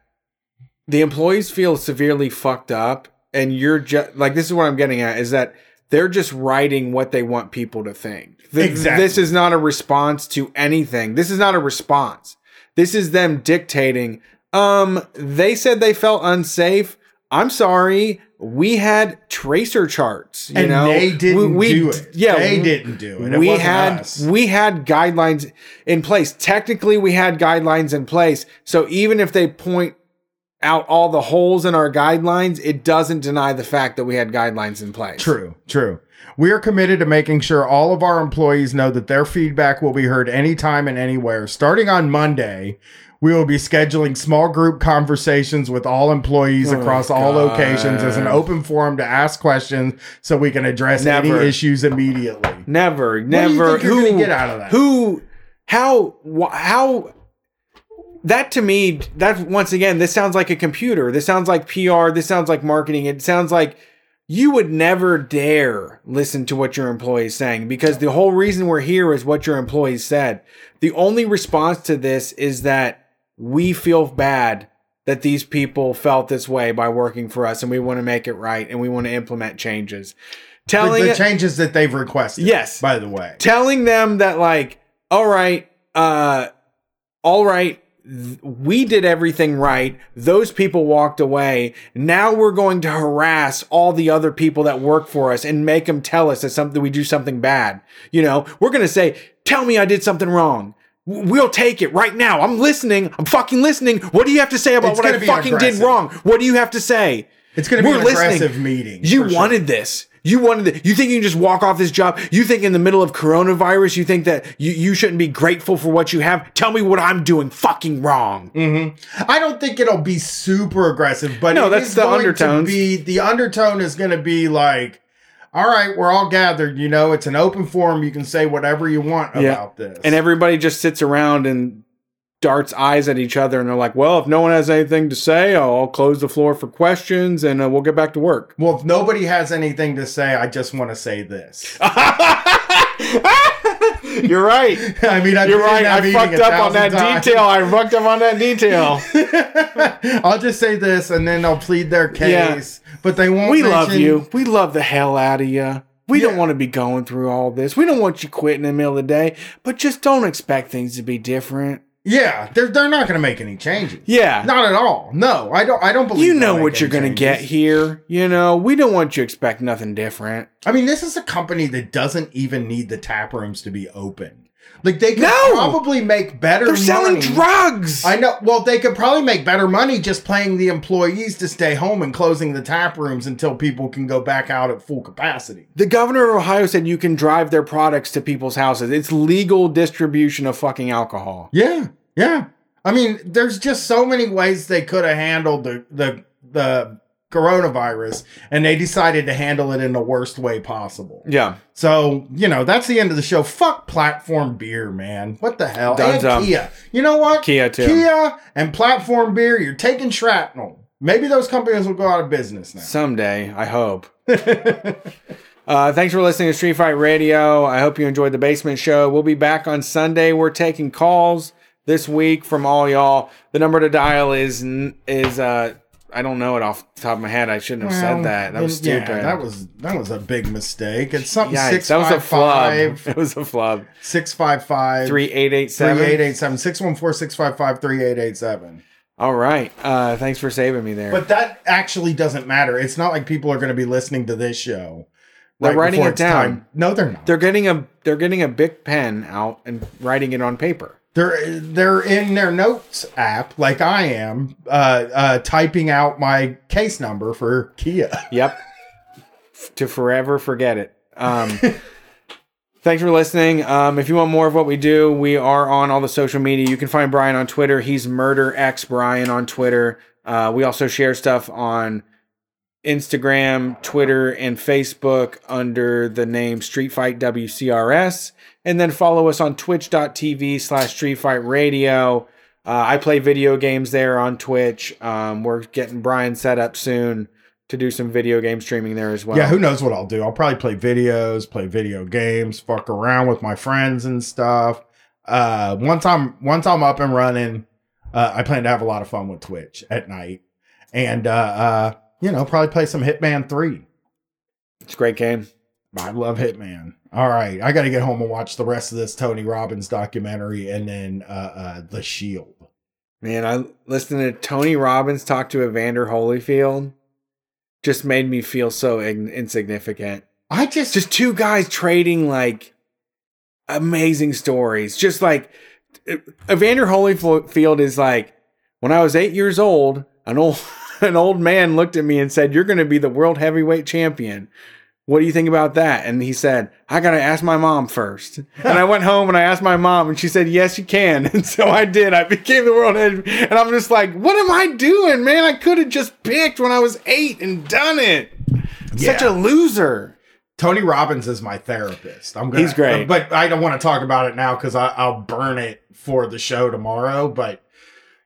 the employees feel severely fucked up, and you're just like this is what I'm getting at is that they're just writing what they want people to think. Th- Exactly. This is not a response to anything. This is not a response. This is them dictating. Um, they said they felt unsafe. I'm sorry. We had tracer charts. You and know, they didn't We- we- do it. Yeah, they we- didn't do it. It we had us. we had guidelines in place. Technically, we had guidelines in place. So even if they point out all the holes in our guidelines, it doesn't deny the fact that we had guidelines in place. True, true. We are committed to making sure all of our employees know that their feedback will be heard anytime and anywhere. Starting on Monday, we will be scheduling small group conversations with all employees Oh, across all locations as an open forum to ask questions so we can address Never. any issues immediately. Never, you never. you're who get out of that? Who? How? wh- How? That to me, that once again, this sounds like a computer. This sounds like PR. This sounds like marketing. It sounds like you would never dare listen to what your employees saying because the whole reason we're here is what your employees said. The only response to this is that we feel bad that these people felt this way by working for us and we want to make it right and we want to implement changes. Telling the it- changes that they've requested. Yes. By the way. telling them that like all right uh all right th- we did everything right those people walked away now we're going to harass all the other people that work for us and make them tell us that something we do something bad you know we're going to say tell me i did something wrong We'll take it right now. I'm listening. I'm fucking listening. What do you have to say about It's what I fucking did wrong? What do you have to say? It's going to be We're an listening. aggressive meeting. You for sure. wanted this. You wanted it. You think you can just walk off this job? You think in the middle of coronavirus, you think that you, you shouldn't be grateful for what you have? Tell me what I'm doing fucking wrong. Mm-hmm. I don't think it'll be super aggressive, but No, that's the undertone. be the undertone is going to be like, all right, we're all gathered. You know, it's an open forum. You can say whatever you want Yeah. about this. And everybody just sits around and darts eyes at each other and they're like, well, if no one has anything to say, I'll, I'll close the floor for questions and uh, we'll get back to work. well, if nobody has anything to say, I just want to say this. You're right. I mean, I've You're right. I fucked up on that times. detail. I fucked up on that detail. I'll just say this, and then they'll plead their case. But they won't. We love you. We love the hell out of you. We don't want to be going through all this. We don't want you quitting in the middle of the day, but just don't expect things to be different. Yeah, they're they're not going to make any changes. Yeah. Not at all. No, I don't. I don't believe you know what you're going to get here. You know, we don't want you to expect nothing different. I mean, this is a company that doesn't even need the tap rooms to be open. Like they could No! probably make better. They're selling money. drugs. I know. Well, they could probably make better money just paying the employees to stay home and closing the tap rooms until people can go back out at full capacity. the governor of Ohio said you can drive their products to people's houses. It's legal distribution of fucking alcohol. Yeah, yeah. I mean, there's just so many ways they could have handled the the the coronavirus, and they decided to handle it in the worst way possible. Yeah. So, you know, that's the end of the show. Fuck platform beer, man. What the hell? And Kia. You know what? Kia, too. Kia and platform beer, you're taking shrapnel. Maybe those companies will go out of business now. Someday, I hope. uh, thanks for listening to Street Fight Radio. I hope you enjoyed the basement show. We'll be back on Sunday. We're taking calls this week from all y'all. The number to dial is is uh I don't know it off the top of my head. I shouldn't have Well, said that. That was yeah, stupid. that was that was a big mistake. It's something Yikes, six that was a five flub. five It was a flub. six five five Three eight eight seven. 3887 614 655 3887. All right. Uh, thanks for saving me there. But that actually doesn't matter. It's not like people are going to be listening to this show. They're right writing it down. time. No, they're not. they're getting a they're getting a big pen out and writing it on paper. They're they're in their notes app like I am, uh, uh, typing out my case number for Kia. Yep. To forever forget it. Um, thanks for listening. Um, if you want more of what we do, we are on all the social media. You can find Brian on Twitter. He's Murder X Brian on Twitter. Uh, we also share stuff on Instagram, Twitter, and Facebook under the name Street Fight WCRS. And then follow us on twitch.tv slash Street Fight Radio. Uh, I play video games there on Twitch. Um, we're getting Brian set up soon to do some video game streaming there as well. Yeah, who knows what I'll do? I'll probably play videos, play video games, fuck around with my friends and stuff. Uh, once I'm once I'm up and running, uh, I plan to have a lot of fun with Twitch at night, and uh, uh, you know, probably play some Hitman Three. It's a great game. I love Hitman. All right, I got to get home and watch the rest of this Tony Robbins documentary, and then uh, uh, The Shield. Man, I listened to Tony Robbins talk to Evander Holyfield. Just made me feel so ig- insignificant. I just Just two guys trading like amazing stories. Just like Evander Holyfield is like, when I was eight years old, an old an old man looked at me and said, "You're going to be the world heavyweight champion." What do you think about that? And he said, I got to ask my mom first. And I went home and I asked my mom, and she said, Yes, you can. And so I did. I became the world head. And I'm just like, What am I doing, man? I could have just picked when I was eight and done it. Such a loser. Tony Robbins is my therapist. I'm gonna, He's great. but I don't want to talk about it now because I'll burn it for the show tomorrow. But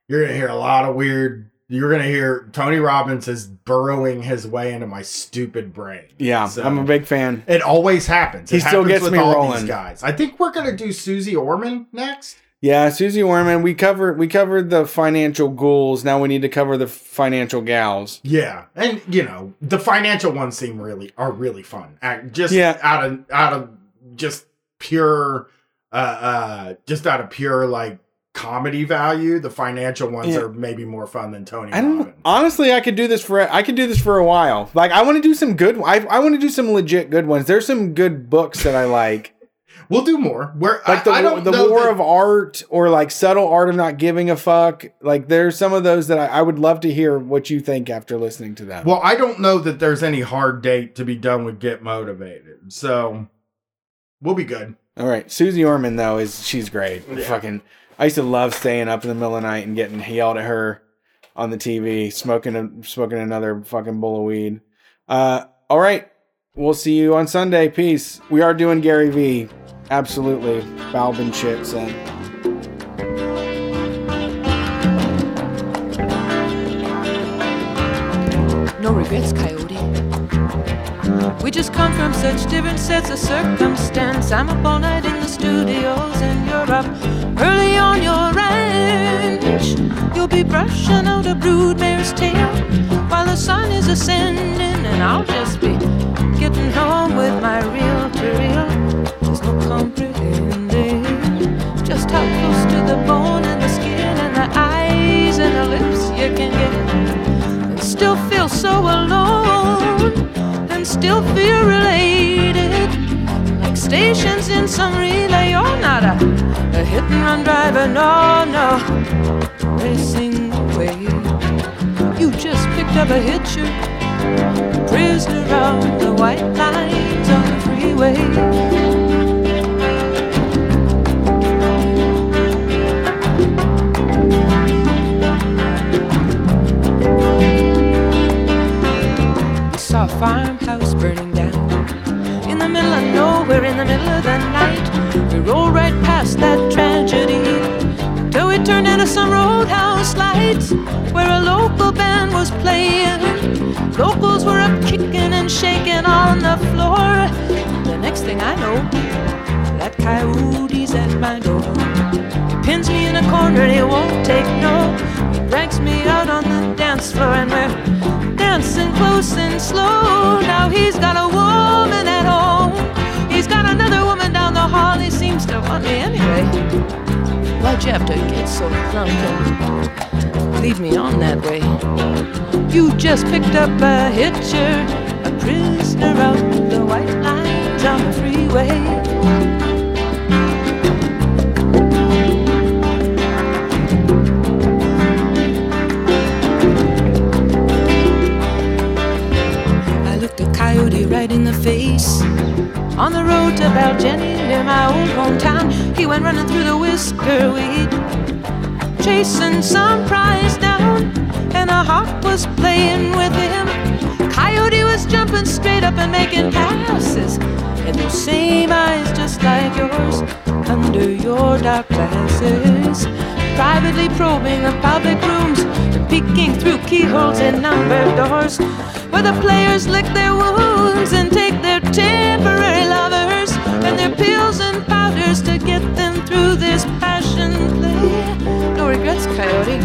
you're gonna hear a lot of weird. You're gonna hear Tony Robbins is burrowing his way into my stupid brain. Yeah, So- I'm a big fan. It always happens. He It still happens gets with me all rolling. These guys. I think we're gonna do Susie Orman next. Yeah, Susie Orman. We covered we covered the financial ghouls. Now we need to cover the financial gals. Yeah, and you know the financial ones seem really are really fun. Just Yeah. out of out of just pure, uh, uh, just out of pure like comedy value. The financial ones Yeah. are maybe more fun than Tony I don't honestly. I could do this for I could do this for a while. Like I want to do some good. I I want to do some legit good ones. There's some good books that I like, We'll do more. Where like the I, I the War that- of Art or like Subtle Art of Not Giving a Fuck. Like there's some of those that I, I would love to hear what you think after listening to them. Well, I don't know that there's any hard date to be done with Get Motivated, so we'll be good. All right, Susie Orman though is she's great. Yeah. Fucking, I used to love staying up in the middle of the night and getting yelled at her on the TV, smoking a, smoking another fucking bowl of weed. Uh, all right, we'll see you on Sunday. Peace. We are doing Gary V. Absolutely, Balvin shit. So. No regrets, Coyote. We just come from such different sets of circumstance. I'm up all night in the studios, and you're up early on your ranch. You'll be brushing out a broodmare's tail while the sun is ascending, and I'll just be getting home with my real to reel. There's no comprehending just how close to the bone and the skin and the eyes and the lips you can get and still feel so alone still feel related. Like stations in some relay. You're not a, a hit and run driver no no. Racing away. You just picked up a hitcher prisoner on the white lines on the freeway farmhouse burning down in the middle of nowhere, in the middle of the night. We roll right past that tragedy till we turned into some roadhouse lights where a local band was playing. Locals were up kicking and shaking on the floor. The next thing I know, that coyote's at my door. He pins me in a corner and he won't take no. He drags me out on the dance floor and we're dancing close and slow. Now he's got a woman at home. He's got another woman down the hall. He seems to want me anyway. Why'd you have to get so drunk and lead me on that way? You just picked up a hitcher, a prisoner out the white lines on the freeway. you right in the face. On the road to Baljennie, near my old hometown, he went running through the whisker weed, chasing some prize down, and a hawk was playing with him. Coyote was jumping straight up and making passes, and those same eyes just like yours under your dark glasses. Privately probing the public rooms, and peeking through keyholes and numbered doors, where the players lick their wounds and take their temporary lovers and their pills and powders to get them through this passion play. No regrets, Coyote.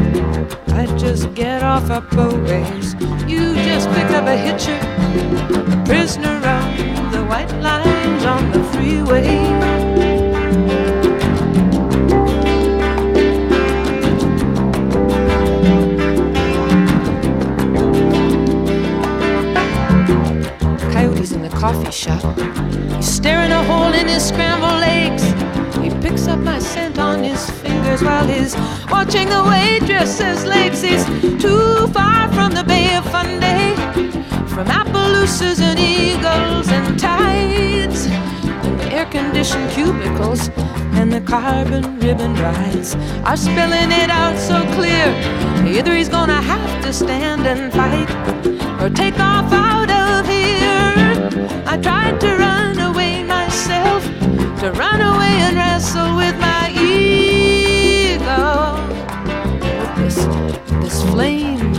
I just get off a ways. You just picked up a hitcher, prisoner on the white lines on the freeway. Coffee shop. He's staring a hole in his scrambled eggs. He picks up my scent on his fingers while he's watching the waitress's legs. He's too far from the Bay of Fundy, from Appaloosas and eagles and tides, and the air-conditioned cubicles and the carbon ribbon rides are spelling it out so clear. Either he's gonna have to stand and fight or take off out. I tried to run away myself, to run away and wrestle with my ego. This, this flame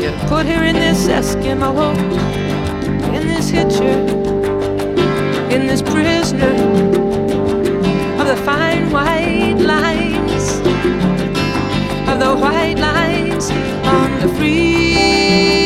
you put here in this Eskimo, in this hitcher, in this prisoner of the fine white lines, of the white lines on the free.